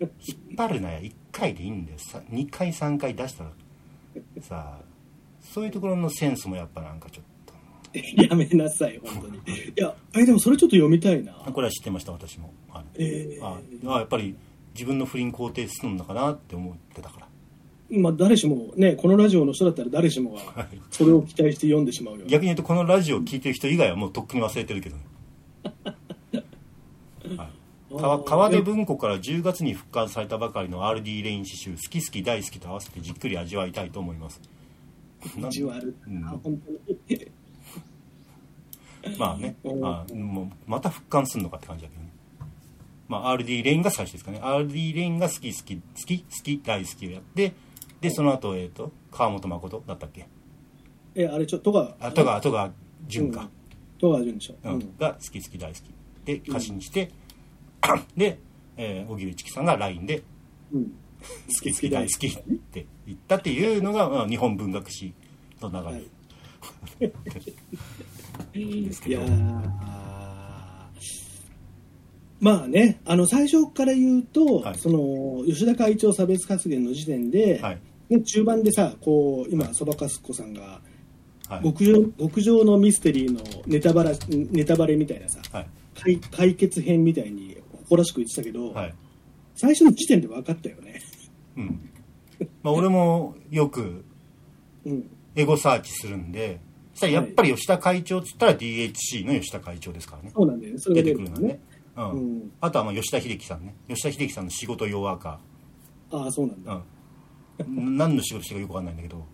A: 引っ張るなや1回でいいんだよ。さ2回3回出したらさあそういうところのセンスもやっぱなんかちょっ
B: ー、やめなさい、本当に。いや、え、でもそれちょっと読みたいな。
A: とこれは知ってました私も。あの
B: え
A: ああやっぱり自分の不倫肯定するのかなって思ってたから。
B: ー、まあ誰しも、ね、このラジオの人だったら誰しもが、それを期待して読んでしまうよ。
A: 逆に言うとこのラジオを聞いてる人以外はもうとっくに忘れてるけどね、はい、川川出文庫から10月に復刊されたばかりの RD レイン詩集「好き好き大好き」と合わせてじっくり味わいたいと思います。な
B: じわるな、
A: うん
B: 本当に。
A: まあね、あ、もうまた復刊するのかって感じだけどね。まあ RD レインが最初ですかね。RD レインが好き好き好き好き大好きをやってでその後えっ、と川本誠だったっけ？
B: え、あれちょっとが、
A: あ戸川戸川潤か、
B: 戸川潤でしょ。
A: うん。が好き好き大好き。て歌詞にして、で、えー、荻上チキさんが LINE で
B: うん。
A: 「好き好き大好き」って言ったっていうのが、まあ、日本文学史の流れ、
B: はい。
A: ですけど。
B: まあね、あの最初から言うと、
A: はい。
B: その吉田会長差別発言の時点で、
A: はい
B: ね、中盤でさ、こう今、そばかすっこさんが
A: はい。
B: 極上、極上のミステリーのネタバラネタバレみたいなさ、
A: はい。
B: 解解決編みたいに誇らしく言ってたけど、
A: はい。
B: 最初の時点で分かったよね。
A: うん。まあ、俺もよく
B: うん、
A: エゴサーチするんでそしたらやっぱり吉田会長っつったら DHC の吉田会長ですからね。
B: そうなんだよね、それ
A: 出てくるのはね。うん。
B: うん。
A: あとはまあ吉田秀樹さんね。吉田秀樹さんの仕事弱か
B: ああ、そうなんだ。
A: うん、何の仕事してるかよくわかんないんだけど、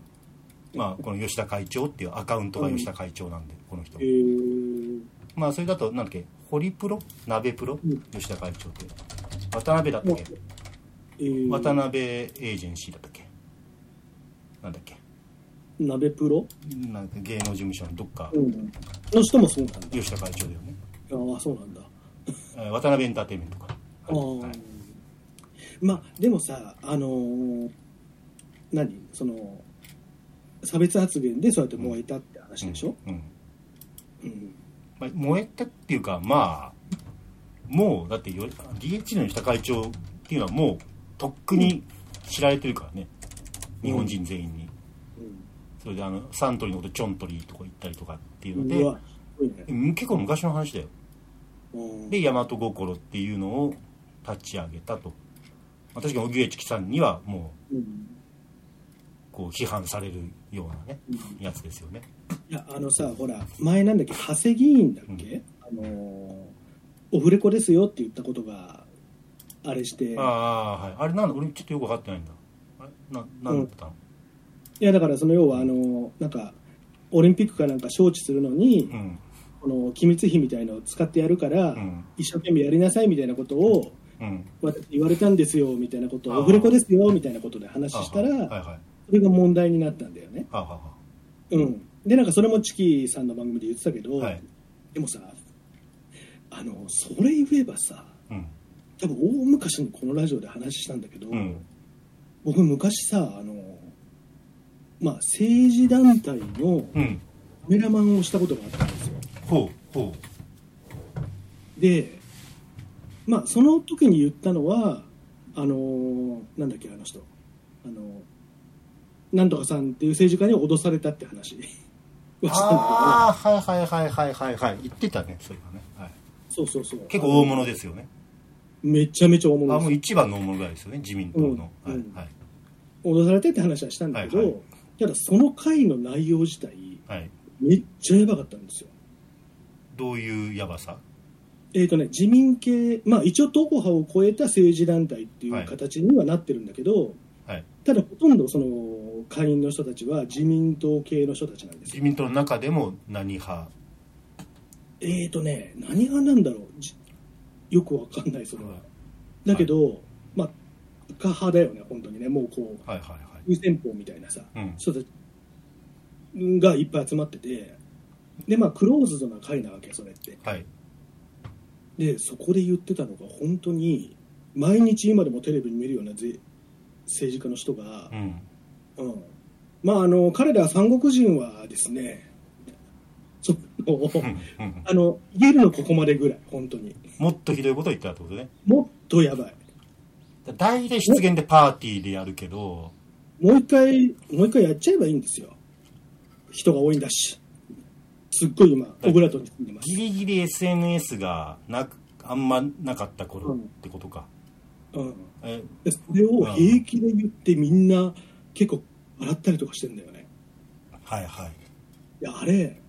A: まあ、この吉田会長っていうアカウントが吉田会長なんで、この人。
B: え。ー、
A: まあ、それだと、なんだっけ、ホリプロ？鍋プロ、
B: うん。
A: 吉田会長って。渡辺だったっけ？
B: えー、
A: 渡辺エージェンシーだったっけ？なんだっけ？
B: 鍋プロ、
A: なんか芸能事務所のどっか、
B: うん、の人もそうなんだ。
A: 吉田会長だよね。
B: ああ、そうなんだ。
A: えー渡辺エンターテインメントか。
B: あー。
A: はい。
B: まあでもさあのー何？その差別発言でそうやって燃えたって話でしょ、
A: うん。うん。
B: うん。
A: まあ、燃えたっていうか、まあ、もう、だってよ、DH の吉田会長っていうのはもう、とっくに知られてるからね。日本人全員に。それで、あの、サントリーのことチョントリーとか言ったりとかっていうので
B: ね。
A: うん結構昔の話だよ。
B: うん。
A: で、大和心っていうのを立ち上げたと。まあ確かに、荻上チキさんにはも
B: うん。
A: う、こう、批判されるようなね、
B: うん
A: やつですよね。
B: いやあのさほら前なんだっけ長谷議員だっけ、あのーオフレコですよって言ったことがあれして
A: ああ、はい。あれなんだ俺ちょっとよく分かってないんだ。あれ？な、なんだったの、
B: いやだからその要はあのーなんかオリンピックかなんか招致するのに、
A: うん。
B: この機密費みたいのを使ってやるから、
A: うん。
B: 一生懸命やりなさいみたいなことを
A: うん。
B: 私言われたんですよみたいなことをオフレコですよみたいなことで話したら、
A: はいはい。
B: それが問題になったんだよね、
A: はあ、は
B: うん、でなんかそれもチキさんの番組で言ってたけど、
A: あはい。
B: でもさあのそれ言えばさ
A: うん。
B: 多分大昔にこのラジオで話したんだけど、
A: うん。
B: 僕昔さあの、まあ、政治団体の
A: うん。
B: カメラマンをしたことがあったんですよ
A: ほう、ほ
B: でまあその時に言ったのはあのなんだっけあの人あのなんとかさんっていう政治家に脅されたって話
A: う。
B: はしたんだ
A: ああ、はいはいはいはいはいはい。言ってたね、そういうのね。はい。
B: けどそうそうそう
A: 結構大物ですよね。
B: めちゃめちゃ大
A: あ、もう
B: 物です
A: 一番の大物ぐらいですよね、自民党の。
B: うん
A: はい
B: うん。
A: はい。
B: 脅されてって話はしたんだけど、
A: はいはい
B: ただその回の内容自体
A: はい。
B: めっちゃやばかったんですよ
A: どういうやばさ？
B: えーとね、自民系、まあ、一応、党派を超えた政治団体っていう形にはなってるんだけど、
A: はい。
B: ただ、ほとんどその会員の人たちは自民党系の人たちなんですよ。
A: 自民党の中でも何派？
B: えーとね、何がなんだろう、じよくわかんない、それは。だけど、まあ、赤派だよね、本当にね、もうこう、
A: はいはいはい。
B: 風船砲みたいなさ、
A: うん。
B: 人たちがいっぱい集まってて、で、まあ、クローズドな会なわけ、それって。
A: はい。
B: でそこで言ってたのが本当に毎日今でもテレビに見るようなぜ政治家の人が
A: う、ん。
B: うん。まああの彼ら三国人はですねそのあの言えるのここまでぐらい本当に。
A: もっとひどいことを言ったってことね。
B: もっとやばい。
A: 大体失言でパーティーでやるけど、
B: もう一回もう一回やっちゃえばいいんですよ。人が多いんだし。すっごい今オブラートに
A: ギリギリ SNS がなくあんまなかった頃ってことか。
B: うんそれを平気で言ってみんな結構笑ったりとかしてんだよね
A: はいはい。
B: いやあれ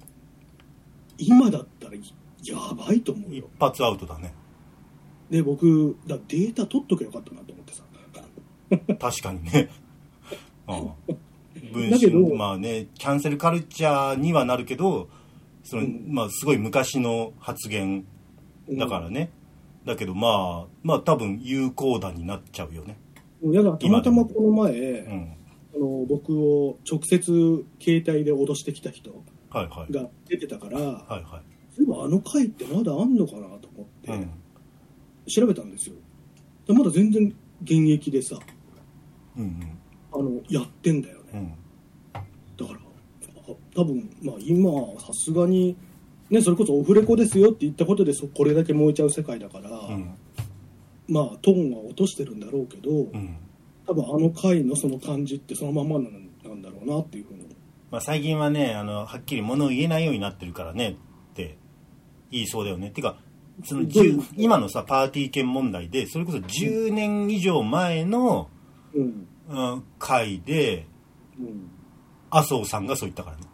B: 今だったらやばいと思う
A: 一
B: よ
A: 発アウトだね。
B: で僕だデータ取っとけばよかったなと思ってさ
A: 確かにね。うん文
B: だけど
A: 春まあね、キャンセルカルチャーにはなるけど、その、まあすごい昔の発言だからね。だけどまあ、まあ多分有効打になっちゃうよね。
B: いやだたまたまこの前、
A: うん。
B: あの僕を直接携帯で脅してきた人。が出てたから、
A: はいはい。
B: そういえばあの回ってまだあんのかなと思って、
A: うん
B: 調べたんですよでまだ全然現役でさ
A: うん
B: あのやってんだよね
A: うん
B: だからあ多分まあ今さすがにねそれこそオフレコですよって言ったことでそこれだけ燃えちゃう世界だから、
A: うん。
B: まあトーンは落としてるんだろうけど、
A: うん。
B: 多分あの回のその感じってそのままなんだろうなっていうふうに。
A: まあ、最近はねあのはっきり物を言えないようになってるからねって言いそうだよね。っていうかその
B: どういう
A: 10今のさパーティー券問題でそれこそ10年以上前の、
B: うん。
A: うん、回で
B: うん。
A: 麻生さんがそう言ったからね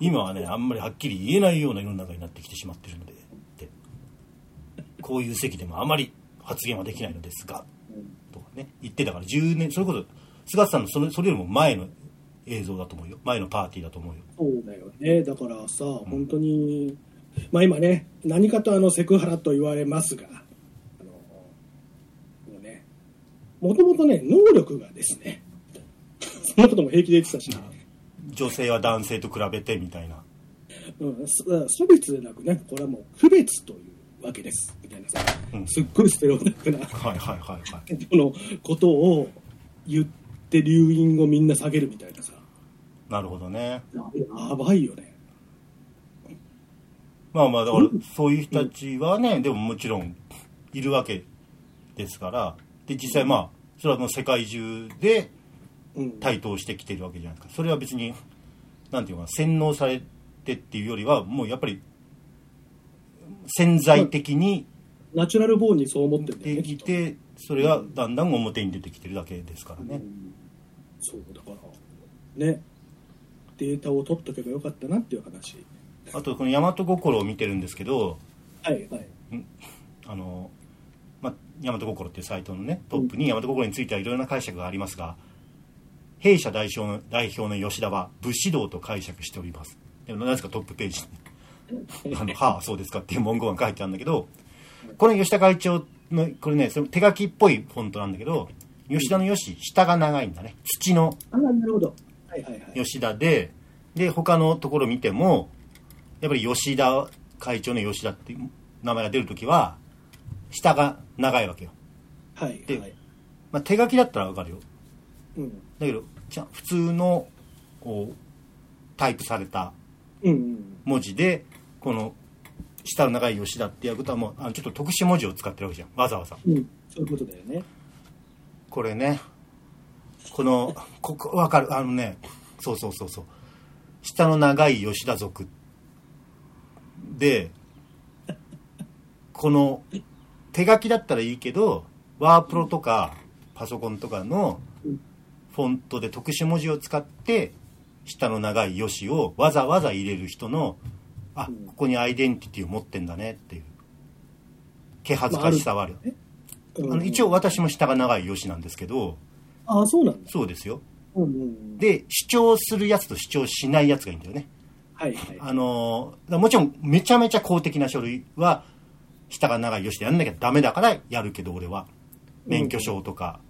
A: 今はねあんまりはっきり言えないような世の中になってきてしまってるのでって。こういう席でもあまり発言はできないのですがとかね言ってたから10年それこそ菅さんのそれそれよりも前の映像だと思うよ。前のパーティーだと思うよ。
B: そうだよね。だからさ本当にまあ今ね何かとあのセクハラと言われますがあのもうねもともとね能力がですね そんなことも平気で言ってたし、
A: 女性は男性と比べてみたいな。
B: うん、す差別でなくねこれはもう区別というわけです。みたいなさ、
A: うん。
B: すっごいステレオタイプな
A: はいはいはいはい。
B: このことを言って留飲をみんな下げるみたいなさ。
A: なるほどね。
B: やばいよね。
A: まあまあだからそういう人たちはねでももちろんいるわけですから。で実際まあそれはもう世界中で
B: うん
A: 台頭してきてるわけじゃないですか。それは別になんていうのかな洗脳されてっていうよりはもうやっぱり潜在的に
B: ナチュラルボーンにそう思ってるんだよ
A: で
B: ね
A: てそれがだんだん表に出てきてるだけですからね。
B: そうだからね。データを取っとけばよかったなっていう話。
A: あとこの大和心を見てるんですけど
B: はいはい。
A: あの、まあ、大和心っていうサイトのねトップに大和心についてはいろいろな解釈がありますが弊社代表の代表の吉田は武士道と解釈しております。でも何ですかトップページ。に あのはあそうですかっていう文言が書いてあるんだけどこの吉田会長のこれねその手書きっぽいフォントなんだけど吉田の吉下が長いんだね。土の吉田でで他のところ見てもやっぱり吉田会長の吉田っていう名前が出るときは下が長いわけよ、で
B: はいはい。
A: まあ、手書きだったらわかるよ。
B: うん。
A: だけどじゃあ普通のこうタイプされた文字でこの下の長い吉田っていうことはもうあのちょっと特殊文字を使ってるわけじゃん。わざわざ。
B: うん。そういうことだよね。
A: これねこのここわかる。あのねそうそうそうそう。下の長い吉田族でこの手書きだったらいいけどワープロとかパソコンとかの
B: うん
A: フォントで特殊文字を使って下の長い「よし」をわざわざ入れる人のあ
B: うん。
A: ここにアイデンティティを持ってんだねっていう。気恥ずかしさはある,、
B: うん。
A: あの一応私も下が長い「よし」なんですけど
B: ああそうなんだ。
A: そうですよ。
B: うんうんうん。
A: で主張するやつと主張しないやつがいいんだよね。
B: はいはい。
A: あのーもちろんめちゃめちゃ公的な書類は下が長いよしでやんなきゃダメだからやるけど俺は。免許証とか、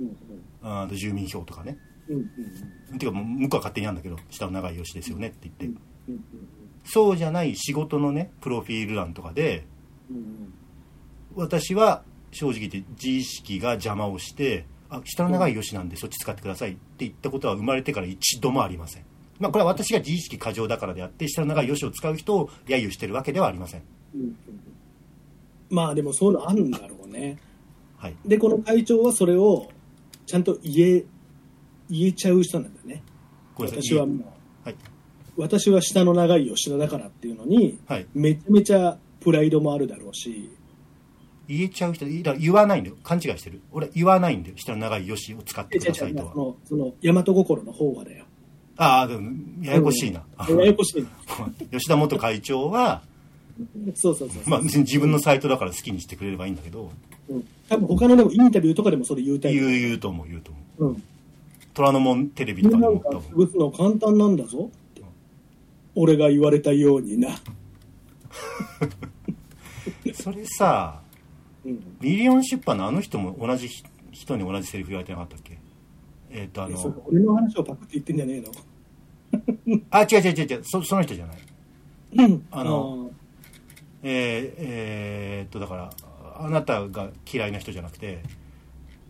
B: うんうん
A: あと住民票とかね。
B: うんうん
A: ていうかもう向こうは勝手にやるんだけど下の長いよしですよねって言って、
B: うんうん
A: そうじゃない仕事のねプロフィール欄とかで
B: うんうん
A: 私は正直言って自意識が邪魔をしてあ下の長いよしなんでそっち使ってくださいって言ったことは生まれてから一度もありません。まあこれは私が自意識過剰だからであって下の長いよしを使う人を揶揄してるわけではありません
B: うんうん。まあでもそういうのあるんだろうね。
A: はい。
B: でこの会長はそれをちゃんと言え言えちゃう人なんだね。私はもう。
A: はい。
B: 私は下の長い吉田だからっていうのに
A: はい。
B: めちゃめちゃプライドもあるだろうし。
A: 言えちゃう人だから言わないんだよ。勘違いしてる。俺言わないんだよ。下の長いよしを使ってくださいとは。
B: そのその大和心の方はだよ。
A: ああでもややこしいな、
B: うん。ややこしいな。
A: 吉田元会長は、
B: そうそうそうそう、
A: まあ、別に自分のサイトだから好きにしてくれればいいんだけど。
B: うん、多分他のでもインタビューとかでもそれ言うタイプ。
A: 言う言うと思う言うと思う。
B: うん。
A: 虎ノ門テレビとかで
B: なんか
A: も多分
B: 潰すの簡単なんだぞって。俺が言われたようにな、
A: それさ
B: うん、
A: ミリオン出版のあの人も同じ人に同じセリフ言われてなかったっけ？えっ、とあ
B: えそれ
A: の
B: 俺の話をパクって言ってんじゃねえの
A: あ違う違う違う。違うそその人じゃない。
B: うん。
A: あのえーえーっとだからあなたが嫌いな人じゃなくて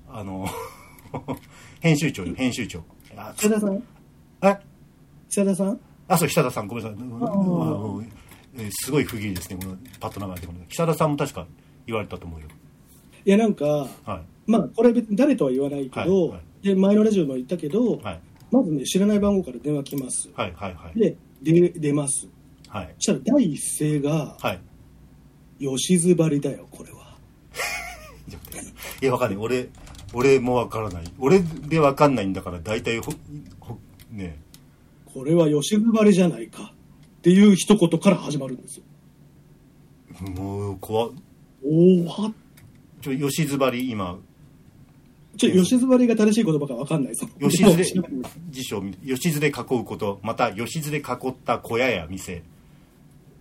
A: あの 編集長よ編集長。あ
B: 久田さん？
A: え？
B: 久田さん？
A: あそう久田さん。ごめんなさい。えーすごい不義理ですねこのパッと名前で久田さんも確か言われたと思うよ。
B: いやなんか
A: はい。
B: まあこれ別に誰とは言わないけど、
A: はいはい。
B: で前のラジオも言ったけど、
A: はい。
B: まずね知らない番号から電話来ます。
A: はいはいはい。
B: でで出ます。
A: はい。
B: そしたら第一声が
A: はい。
B: 吉津張りだよこれは い
A: やわかんない。俺俺もわからない。俺でわかんないんだから大体ほほね。
B: これは吉津張りじゃないか。っていう一言から始まるんですよ。
A: もう怖っ。
B: おおは
A: ちょ吉津張り今。
B: ちょ吉津張りが正しい言葉か分かんないぞ。
A: 吉津で
B: でも
A: 辞書吉津で囲うこと。また吉津で囲った小屋や店。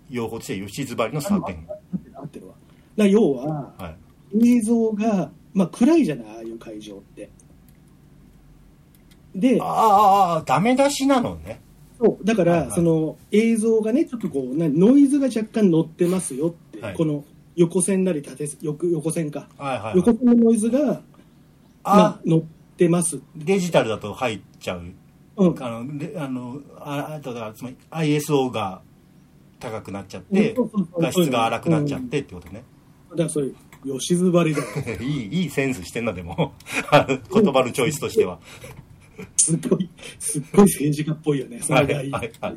A: 用法として吉津張りの3点。
B: 合ってるわ。だから要は
A: はい
B: 映像が、まあ、暗いじゃないああいう会場って。で
A: ああああダメ出しなのね。
B: そう。だから、
A: はいはい。
B: その映像がねちょっとこうなノイズが若干乗ってますよって、
A: はい。
B: この横線なり縦横横線か、
A: はいはい、はい、
B: 横線のノイズが、ま
A: あ
B: あ、乗ってます、
A: デジタルだと入っちゃう。
B: うん、
A: あのであのああとだからつまり ISO が高くなっちゃって画質が荒くなっちゃってってことね、
B: だからそれ吉津張りだ。よ
A: いいいいセンスしてんなでも。言葉のチョイスとしては。
B: すっごいすっごい政治家っぽいよねそれがいい、
A: はいはいはい。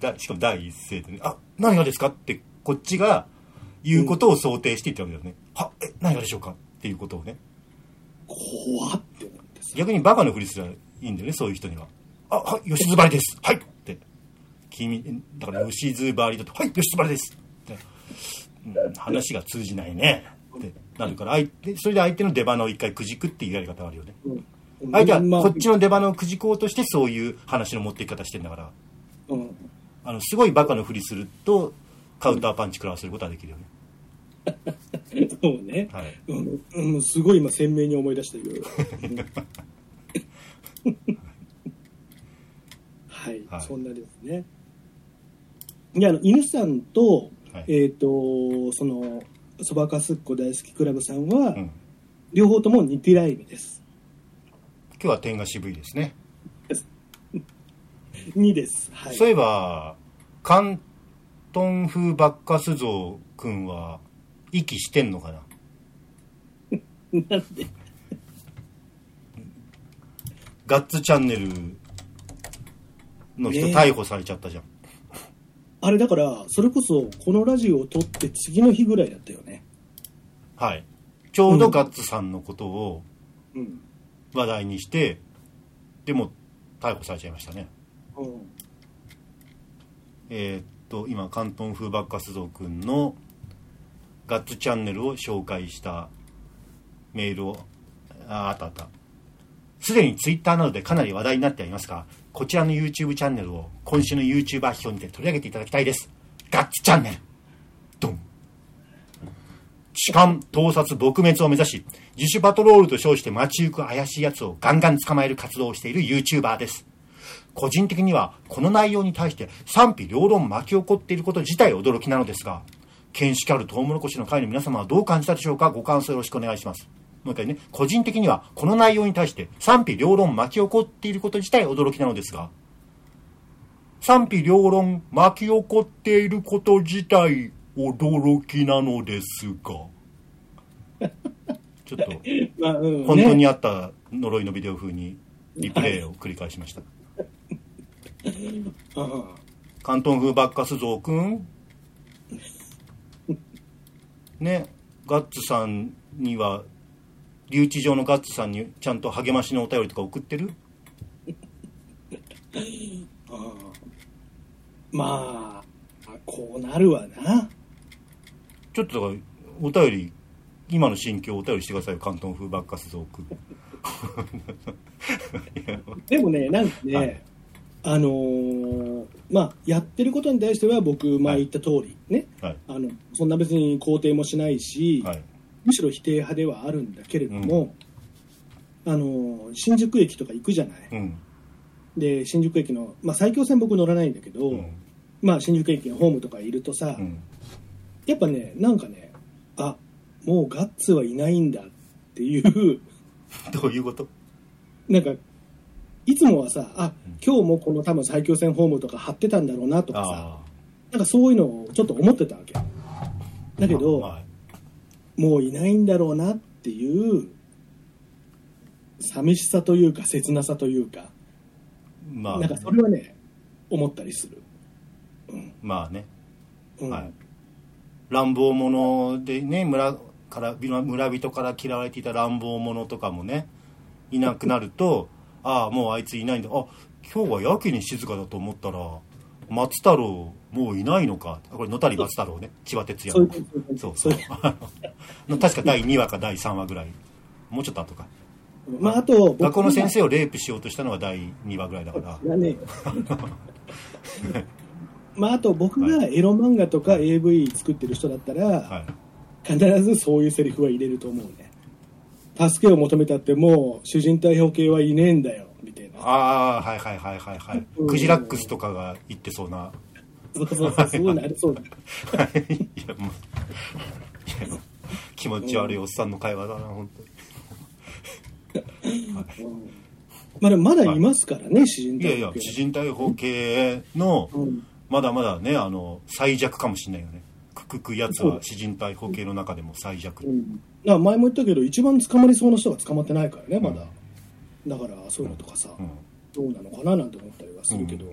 A: だしかも第一声でね「あ何がですか?」ってこっちが言うことを想定して言ってるわけだよね「はえ何がでしょうか?」っていうことをね。
B: 怖って思ってさ。
A: 逆にバカのふりすらいいんだよねそういう人には「あはい吉津張りです。はい」って。君だから吉津張りだと「はい吉津張りです」って、うん、話が通じないねってなるから相手それで相手の出花を一回くじくっていうやり方があるよね。
B: うん。
A: 相手は
B: まあ
A: こっちの出花をくじこうとしてそういう話の持っていき方してんだから
B: うん。
A: あのすごいバカのふりするとカウンターパンチ食らわせることはできるよね。
B: そうね、
A: はい。
B: うん。うん、すごい今鮮明に思い出したけど。はい、
A: はい。
B: そんなですね。であの犬さんと,、
A: はい。
B: えっ、とそのそばかすっこ大好きクラブさんは、
A: うん。
B: 両方ともニティライミです。
A: 今日は点が渋いですね、
B: 2 です。はい。
A: そういえば関東風バッカス像くんは息してんのかな？
B: なんで？
A: ガッツチャンネルの人逮捕されちゃったじゃん、
B: あれだからそれこそこのラジオを撮って次の日ぐらいだったよね。
A: はい。ちょうどガッツさんのことを
B: うん、
A: 話題にしてでも逮捕されちゃいましたね。
B: うん、
A: えーっと今関東風バッカス像くんのガッツチャンネルを紹介したメールをああったあった。すでにツイッターなどでかなり話題になってありますがこちらの YouTube チャンネルを今週の YouTuber 表にて取り上げていただきたいです。ガッツチャンネル。ドン。痴漢盗撮撲滅を目指し自主パトロールと称して街行く怪しい奴をガンガン捕まえる活動をしている YouTuber です。個人的にはこの内容に対して賛否両論巻き起こっていること自体驚きなのですが見識あるトウモロコシの会の皆様はどう感じたでしょうか？ご感想よろしくお願いします。もう一回ね個人的にはこの内容に対して賛否両論巻き起こっていること自体驚きなのですが賛否両論巻き起こっていること自体驚きなのですが ちょっと
B: まあうんね。
A: 本当にあった呪いのビデオ風にリプレイを繰り返しました。
B: あ
A: 関東風バッカス像くん。ねガッツさんには留置場のガッツさんにちゃんと励ましのお便りとか送ってる？
B: ああまあこうなるわな。
A: ちょっとだからお便り今の心境をお便りしてくださいよ関東風バッカス像くん
B: でもねなんかね、
A: はい。
B: あのーまあやってることに対しては僕前言った通りね、
A: はい。
B: あのそんな別に肯定もしないし、
A: はい
B: むしろ否定派ではあるんだけれども、あのー新宿駅とか行くじゃない、
A: うん。
B: で新宿駅の、まあ、埼京線僕乗らないんだけど、
A: うん。
B: まあ、新宿駅のホームとかいるとさ、
A: うん。
B: やっぱね、なんかね、あ、もうガッツはいないんだっていう、
A: どういうこと？
B: なんか、いつもはさ、あ、今日もこの多分最強戦ホームとか張ってたんだろうなとかさ、
A: あ
B: なんかそういうのをちょっと思ってたわけ。だ
A: あ
B: けど、
A: まあ
B: もういないんだろうなっていう、寂しさというか切なさというか、
A: まあ、
B: なんかそれはね、思ったりする。
A: まあね、
B: うん。
A: はい。乱暴者でね村から村人から嫌われていた乱暴者とかもねいなくなると ああもうあいついないんだ。あ今日はやけに静かだと思ったら松太郎もういないのか。これ野谷松太郎ね。千葉哲也の。そうそう 確か第2話か第3話ぐらい。もうちょっと後か。
B: まあ、あと、
A: 学校の先
B: 生
A: 生をレイプしようとしたのが第2話ぐらいだから。
B: ね まあ、あと僕がエロ漫画とか AV 作ってる人だったら、
A: はい。
B: 必ずそういうセリフは入れると思うね。助けを求めたってもう主人公表系はいねえんだよ。
A: ああはいはいはいはいはい。
B: うん。
A: クジラックスとかが言ってそうな。
B: そうそうそう、そうなる、そうだ。
A: い。やもういや気持ち悪いおっさんの会話だな本当に。
B: まあでもまだいますからね、主人公
A: いやいや知人逮捕系の
B: うん。
A: まだまだねあの最弱かもしれないよね。くくくやつは詩人逮捕系の中でも最弱、
B: うん、前も言ったけど一番捕まりそうな人が捕まってないからねまだ、だからそういうのとかさ、
A: うん。
B: どうなのかななんて思ったりはするけど、う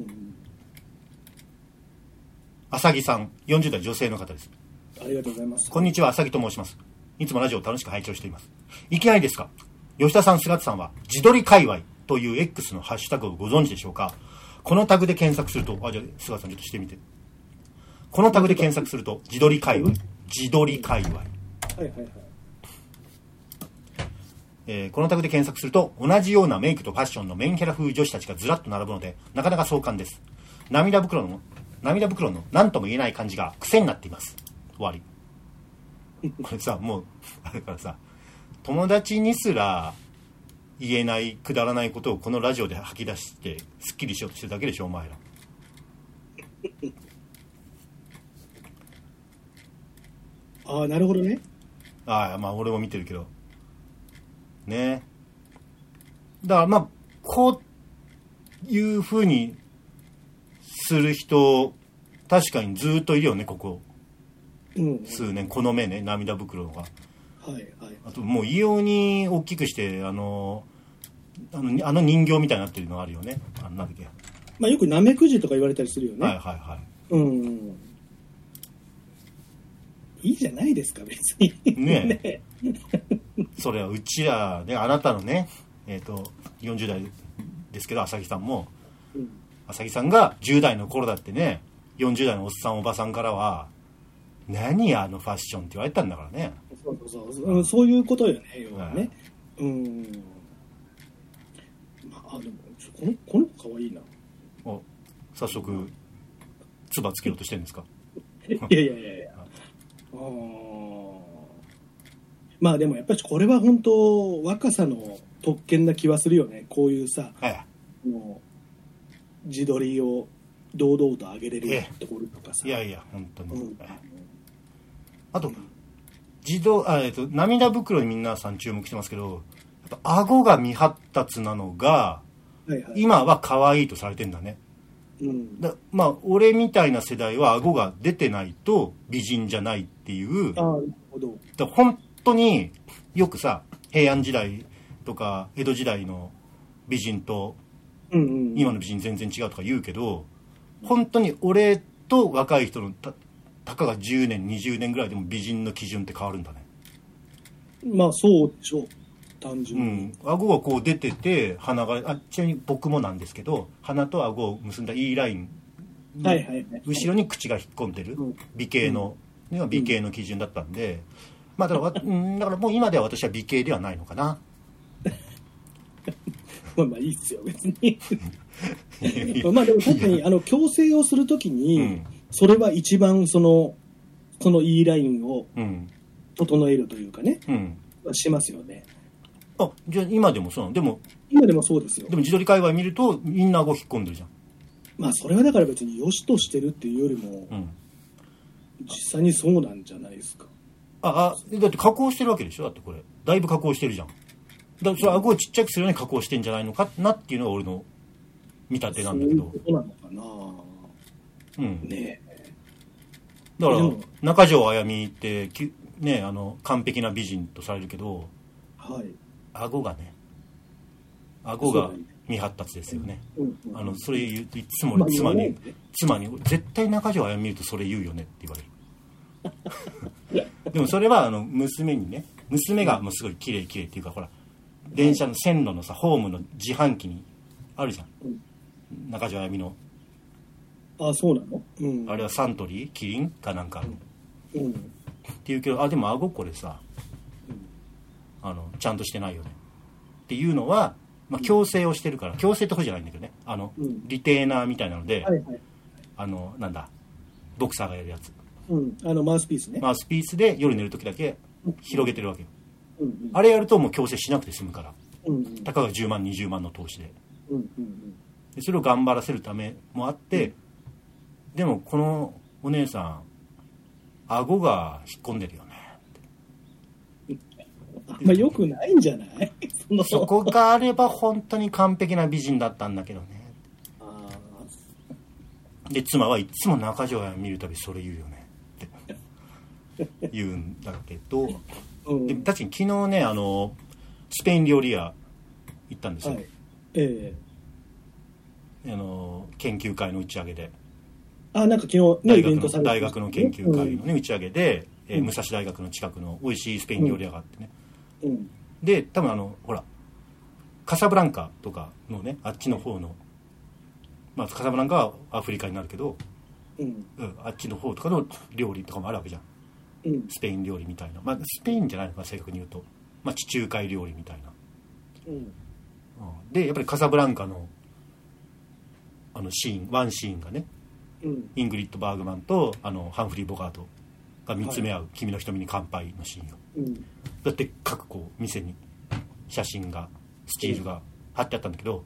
B: ん。
A: 浅木さん40代女性の方です。
B: ありがとうございます。
A: こんにちは浅木と申します。いつもラジオを楽しく拝聴しています。いきなりですが吉田さん菅田さんは自撮り界隈という X のハッシュタグをご存知でしょうか？このタグで検索するとあじゃあ菅田さんちょっとしてみて。このタグで検索すると自撮り界隈。自撮り界隈。
B: はいはいはい
A: えーこのタグで検索すると同じようなメイクとファッションのメインキャラ風女子たちがずらっと並ぶのでなかなか壮観です。涙袋の涙袋の何とも言えない感じが癖になっています。終わり。これさもう あれからさ友達にすら言えないくだらないことをこのラジオで吐き出してすっきりしようとしてるだけでしょお前ら。
B: ああなるほどね。
A: ああまあ俺も見てるけどね。だからまあこういうふうにする人確かにずっといるよねここ。
B: うん。
A: 数年この目ね涙袋が。
B: はいはい。
A: あともう異様に大きくしてあのあのあの人形みたいになってるのあるよね。あなんだっけ、
B: まあよくナメクジとか言われたりするよね、
A: はいはいはい。
B: うん。いいじゃないですか別に。
A: ね それはうちらねあなたのねえっ、と40代ですけど浅木さんも。
B: うん。
A: 浅木さんが10代の頃だってね40代のおっさんおばさんからは「何あのファッション」って言われたんだからね。
B: そうそうそう、うん、そういうことよね要はね、うん。まああでもこのこの子かわいいな。
A: お早速唾つけようとしてるんですか？
B: いやいやいやいや。あーまあでもやっぱりこれは本当若さの特権な気はするよね。こういうさ
A: はい
B: もう自撮りを堂々と上げれる
A: え
B: ところとかさ。
A: いやいや本当に、
B: うん。
A: あと自動あ、えっと涙袋に皆さん注目してますけどやっぱ顎が未発達なのが
B: はいはい。
A: 今は可愛いとされてんだね。
B: うん。
A: だまあ俺みたいな世代は顎が出てないと美人じゃないっていう
B: ああなるほど。
A: だ本当によくさ平安時代とか江戸時代の美人と
B: うんうん
A: 今の美人全然違うとか言うけど本当に俺と若い人のたたかが10年20年ぐらいでも美人の基準って変わるんだね。
B: まあそうでしょう。単
A: う
B: 純に、
A: ん。顎がこう出てて鼻があちなみに僕もなんですけど鼻と顎を結んだ E ライン
B: はいはいはい
A: 後ろに口が引っ込んでる。
B: うん。
A: 美形の、ね美形の基準だったんで、まあだからわうんだからもう今では私は美形ではないのかな。
B: まあまあいいっすよ別に。まあでも確かにあの矯正をするときに、
A: うん。
B: それは一番そのその E ラインを
A: うん。
B: 整えるというかね。
A: うん。
B: しますよね。
A: あじゃあ今でもそうなの？でも
B: 今でもそうですよ。
A: でも自撮り界隈見るとみんな顎引っ込んでるじゃん。
B: まあそれはだから別に良しとしてるっていうよりも
A: うん。
B: 実際にそうなんじゃないですか。
A: あ、あ、だって加工してるわけでしょ？だってこれ。だいぶ加工してるじゃん。だからそれ顎をちっちゃくするように加工してんじゃないのかなっていうのが俺の見立てなんだけど
B: そういう。ことなのか
A: うん
B: な。。ね
A: だから中条あやみって、きね、あの、完璧な美人とされるけど、
B: はい。
A: 顎がね、顎が未発達ですよね。
B: うんうん
A: あの、それ言うといつも妻に
B: 言わないよね、
A: 妻に、絶対中条あやみ見るとそれ言うよねって言われる。でもそれは、あの、娘にね、娘がもうすごい綺麗綺麗っていうか、ほら、電車の線路のさ、ホームの自販機にあるじゃん。中条あやみの。
B: あ、そうなの？うん。
A: あれはサントリーキリンかなんか。
B: うん。
A: っていうけどあでも顎これさあのちゃんとしてないよねっていうのは、まあ、矯正をしてるから矯正ってことじゃないんだけどねあの、
B: うん
A: リテーナーみたいなので、
B: はいはい。
A: あのなんだボクサーがやるやつ
B: うん。あの、マウスピースね。
A: マウスピースで夜寝る時だけ広げてるわけよ
B: うんうん。
A: あれやるともう矯正しなくて済むから
B: うんうん。
A: たかが10万20万の投資で
B: うんうん
A: でそれを頑張らせるためもあって、でもこのお姉さん顎が引っ込んでるよね
B: うん。あんま良くないんじゃない？そ
A: こがあれば本当に完璧な美人だったんだけどね
B: あ
A: で妻はいつも中条を見るたびそれ言うよね言うんだけど
B: ーうん。
A: で確かに昨日ねあのスペイン料理屋行ったんですよ、
B: はい。ええ
A: あの研究会の打ち上げで
B: あ、なんか昨日ね、
A: 大
B: イベされてました
A: 学の研究会
B: ね
A: の、ね打ち上げで、えー
B: うん
A: 武蔵大学の近くの美味しいスペイン料理屋があってね、
B: うん。うん。
A: で多分あのほらカサブランカとかのねあっちの方のまあカサブランカはアフリカになるけど、
B: うん。
A: うん、あっちの方とかの料理とかもあるわけじゃん。スペイン料理みたいな、まあ、スペインじゃないのか正確に言うと、まあ、地中海料理みたいな、
B: うん。
A: うん。でやっぱりカサブランカのあのシーンワンシーンがね
B: うん。
A: イングリッド・バーグマンとあのハンフリー・ボガートが見つめ合う「君の瞳に乾杯」のシーンよ。
B: うん。
A: だって各こう店に写真がスチールが貼ってあったんだけど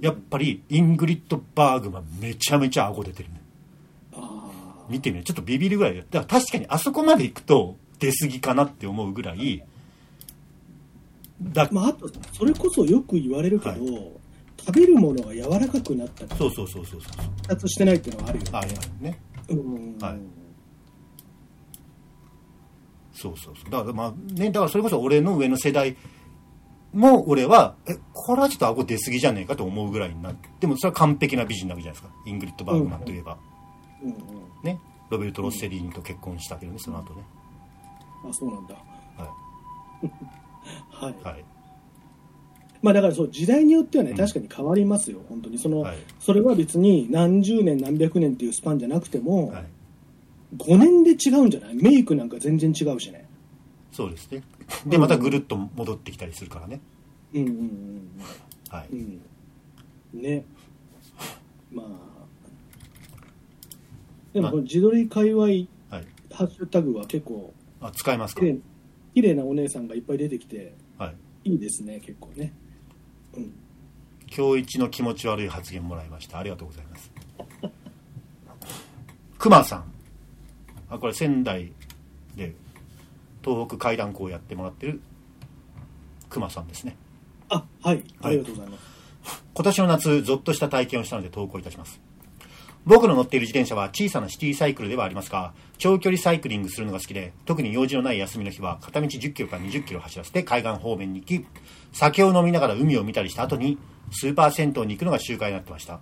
A: やっぱりイングリッド・バーグマンめちゃめちゃ顎出てるね。
B: あ
A: 見てみるちょっとビビるぐらいだだから確かにあそこまで行くと出過ぎかなって思うぐらいだ
B: あ。まあ、あと、それこそよく言われるけど、
A: は
B: 食べるものが柔らかくなったり、
A: そうそうそうそうそう
B: 発達してないっていうのはあるよね。
A: あね
B: うん。
A: はいそうそうそうだからまあねだからそれこそ俺の上の世代も俺はえこれはちょっと顎出過ぎじゃねえかと思うぐらいになってでもそれは完璧な美人なわけじゃないですかイングリッド・バーグマンといえば、
B: うんうん。
A: ねロベルト・ロッセリーニと結婚したけどねその後ね
B: あ、そうなんだ。
A: は
B: はい。
A: いはい
B: まあだからそう、時代によってはね、
A: うん
B: 確かに変わりますよ、本当に。その、
A: はい
B: それは別に何十年何百年っていうスパンじゃなくても、
A: はい
B: 5年で違うんじゃない？メイクなんか全然違うしね。
A: そうですねでまたぐるっと戻ってきたりするからね
B: うんうんうん
A: はい、
B: うん。うん。ね。まあ。でもこの自撮り界隈
A: はい、
B: ハッシュタグは結構
A: あ使えますか？
B: 綺麗なお姉さんがいっぱい出てきて
A: はい。
B: いいですね結構ね。うん。
A: 今日一の気持ち悪い発言もらいました。ありがとうございます。熊さん。あこれ仙台で東北階段校をやってもらってる熊さんですね。
B: あはい。ありがとうございます、
A: 今年の夏ゾッとした体験をしたので投稿いたします僕の乗っている自転車は小さなシティサイクルではありますが長距離サイクリングするのが好きで特に用事のない休みの日は片道1 0キロから2 0キロ走らせて海岸方面に行き酒を飲みながら海を見たりした後にスーパー銭湯に行くのが習慣になってました。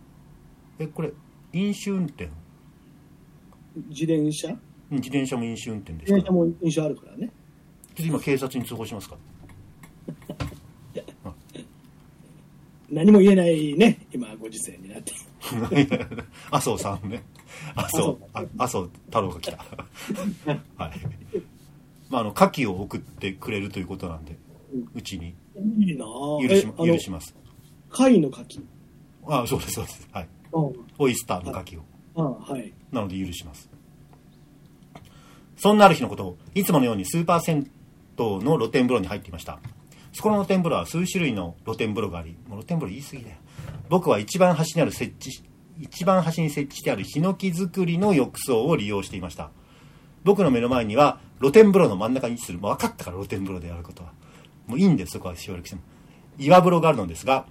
A: えこれ飲酒運転？
B: 自転車？
A: 自転車も飲酒運転ですか？
B: 自転車も印象あるからね。
A: ちょっと今警察に通報しますか？
B: 何も言えないね今ご時世になって
A: 麻生さんね。麻生あ麻生太郎が来た。はい。まああの牡蠣を送ってくれるということなんでうちに。
B: いいなぁ。
A: 許し,、許します。
B: 貝の牡蠣
A: あそうですそうです。はい。
B: あ
A: オイスターの牡蠣を。
B: あはい。
A: なので許します。そんなある日のこといつものようにスーパー銭湯の露天風呂に入っていました。そこの露天風呂は数種類の露天風呂がありもう露天風呂言い過ぎだよ僕は一番端にある設置し一番端に設置してあるヒノキ作りの浴槽を利用していました。僕の目の前には露天風呂の真ん中に位置するもう分かったから露天風呂であることは。もういいんですそこはしばらくしても。岩風呂があるのですが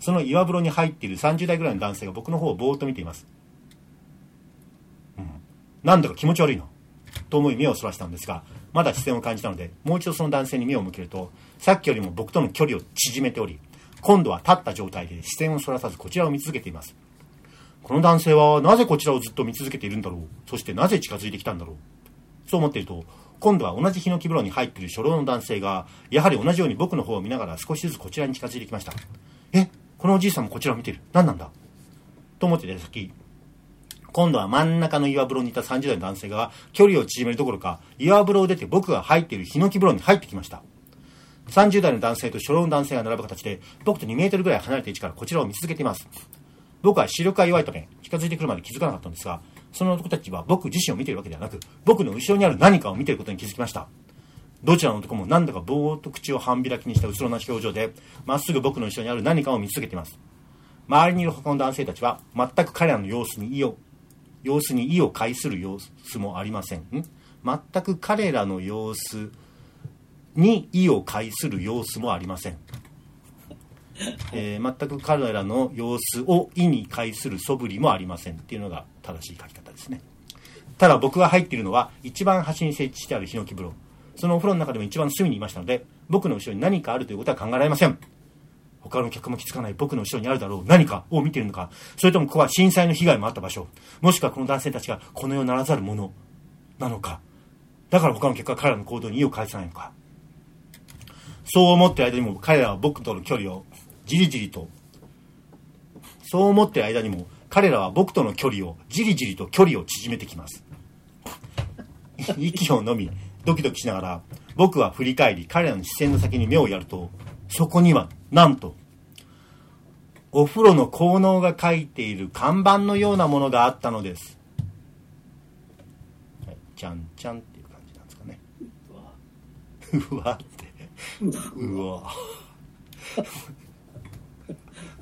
A: その岩風呂に入っている30代ぐらいの男性が僕の方をぼーっと見ています、うん、なんだか気持ち悪いなと思い目をそらしたんですがまだ視線を感じたのでもう一度その男性に目を向けるとさっきよりも僕との距離を縮めており今度は立った状態で視線をそらさずこちらを見続けています。この男性はなぜこちらをずっと見続けているんだろう？そしてなぜ近づいてきたんだろう？そう思っていると今度は同じヒノキ風呂に入っている初老の男性がやはり同じように僕の方を見ながら少しずつこちらに近づいてきました。えこのおじいさんもこちらを見てる。何なんだ？と思ってて先今度は真ん中の岩風呂にいた30代の男性が距離を縮めるどころか岩風呂を出て僕が入っているヒノキ風呂に入ってきました。30代の男性と初老の男性が並ぶ形で僕と2メートルぐらい離れた位置からこちらを見続けています。僕は視力が弱いため近づいてくるまで気づかなかったんですがその男たちは僕自身を見ているわけではなく僕の後ろにある何かを見ていることに気づきました。どちらの男もなんだかぼーっと口を半開きにした後ろな表情でまっすぐ僕の後ろにある何かを見続けています。周りにいる他の男性たちは全く彼らの様子に意を様子に意を介する様子もありませんん。全く彼らの様子に意を介する様子もありません、えー全く彼らの様子を意に介する素振りもありませんっていうのが正しい書き方ですね。ただ僕が入っているのは一番端に設置してあるヒノキ風呂。そのお風呂の中でも一番隅にいましたので僕の後ろに何かあるということは考えられません。他の客も気づかない僕の後ろにあるだろう。何かを見ているのか。それともここは震災の被害もあった場所。もしくはこの男性たちがこの世ならざるものなのか。だから他の客は彼らの行動に意を介さないのか。そう思ってる間にも彼らは僕との距離をじりじりと。そう思ってる間にも彼らは僕との距離をじりじりと距離を縮めてきます。息を飲みドキドキしながら僕は振り返り彼らの視線の先に目をやるとそこにはなんとお風呂の効能が書いている看板のようなものがあったのです、はい、ちゃんちゃんっていう感じなんですかね。うわ。ってうわ。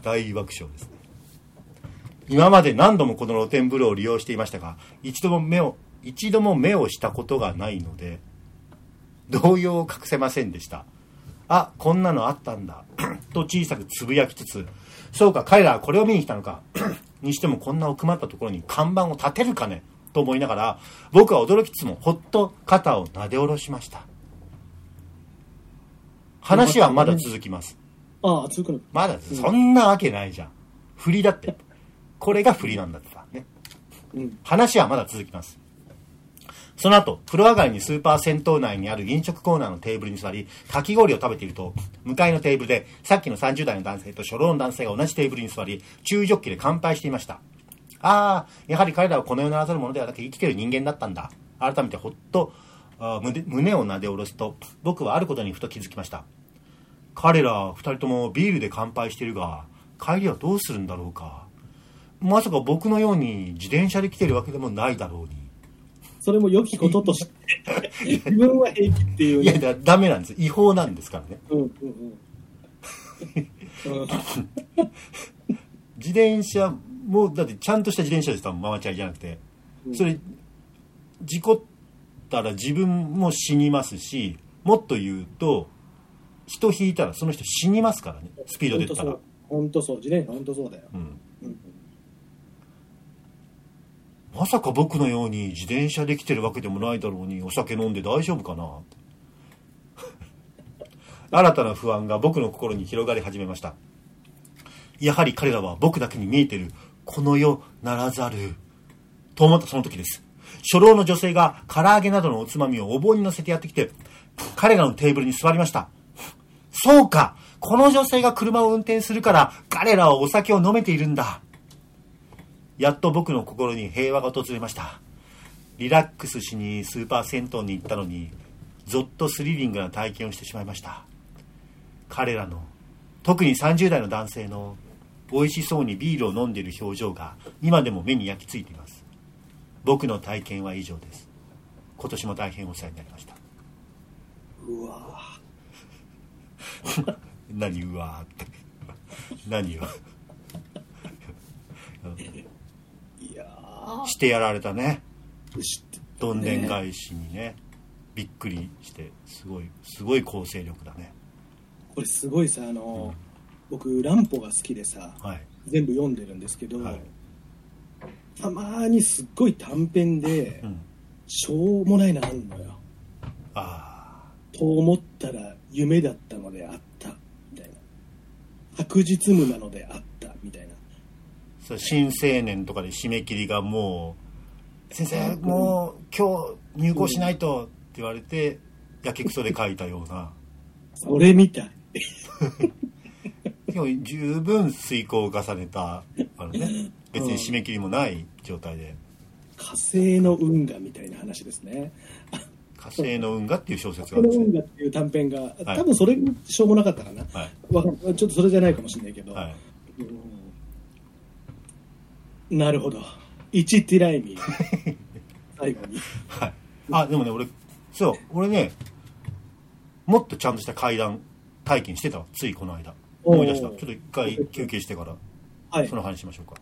A: 大爆笑ですね。今まで何度もこの露天風呂を利用していましたが一度も目を一度も目をしたことがないので動揺を隠せませんでした。あこんなのあったんだ。と小さくつぶやきつつそうか彼らはこれを見に来たのか。にしてもこんな奥まったところに看板を立てるかね？と思いながら僕は驚きつつもほっと肩をなで下ろしました。話はまだ続きます
B: ああ、続くの？
A: まだそんなわけないじゃん振りだってこれが振りなんだってさね
B: うん。
A: 話はまだ続きますその後、風呂上がりにスーパー銭湯内にある飲食コーナーのテーブルに座り、かき氷を食べていると、向かいのテーブルで、さっきの30代の男性と初老の男性が同じテーブルに座り、中ジョッキで乾杯していました。ああ、やはり彼らはこの世ならざるものではなく生きている人間だったんだ。改めてほっと、胸胸をなで下ろすと、僕はあることにふと気づきました。彼ら二人ともビールで乾杯しているが、帰りはどうするんだろうか。まさか僕のように自転車で来ているわけでもないだろうに。
B: それも良きこととして、自分は平気っていう
A: いや、
B: ね。
A: だダメなんです。違法なんですからね。
B: うんうんうん。うん
A: 自転車も、だってちゃんとした自転車ですとママチャリじゃなくて、それ、事故ったら自分も死にますし、もっと言うと、人引いたらその人死にますからね、スピードで言ったら。
B: 本当そう。自転車本当そうだよ。
A: うん
B: うん
A: まさか僕のように自転車で来てるわけでもないだろうに、お酒飲んで大丈夫かな？新たな不安が僕の心に広がり始めました。やはり彼らは僕だけに見えてる、この世ならざる、と思ったその時です。初老の女性が唐揚げなどのおつまみをお盆に乗せてやってきて、彼らのテーブルに座りました。そうかこの女性が車を運転するから、彼らはお酒を飲めているんだ。やっと僕の心に平和が訪れました。リラックスしにスーパー銭湯に行ったのに、ゾッとスリリングな体験をしてしまいました。彼らの、特に30代の男性の、美味しそうにビールを飲んでいる表情が、今でも目に焼き付いています。僕の体験は以上です。今年も大変お世話になりました。
B: うわ
A: 何うわーって。何を。
B: いや
A: してやられたね。どんでん返しにねびっくりしてすごいすごい構成力だね
B: これすごいさあの、僕乱歩が好きでさ
A: はい
B: 全部読んでるんですけど、
A: はい
B: たまーにすっごい短編で、
A: うん。
B: しょうもないのあんのよ。
A: あ
B: と思ったら夢だったのであった。みたいな。白日夢なのであった。みたいな。
A: あそれ新青年とかで締め切りがもう「先生もう今日入校しないと」って言われてやけくそで書いたような。
B: それみたい。
A: でも十分遂行を重ねたあのね別に締め切りもない状態で。
B: 火星の運河みたいな話ですね「
A: 火星の運河」っていう小説
B: 火星の
A: があるんですね。
B: 運河っていう短編が
A: はい。
B: 多分それしょうもなかったかな、
A: はい。
B: ちょっとそれじゃないかもしれないけど、
A: はい。
B: うんなるほど。1ティライミ 最後に。
A: はい。あでもね俺そう俺ねもっとちゃんとした階段体験してたわ。ついこの間。思い出した。ちょっと一回休憩してから。
B: はい。
A: その話しましょうか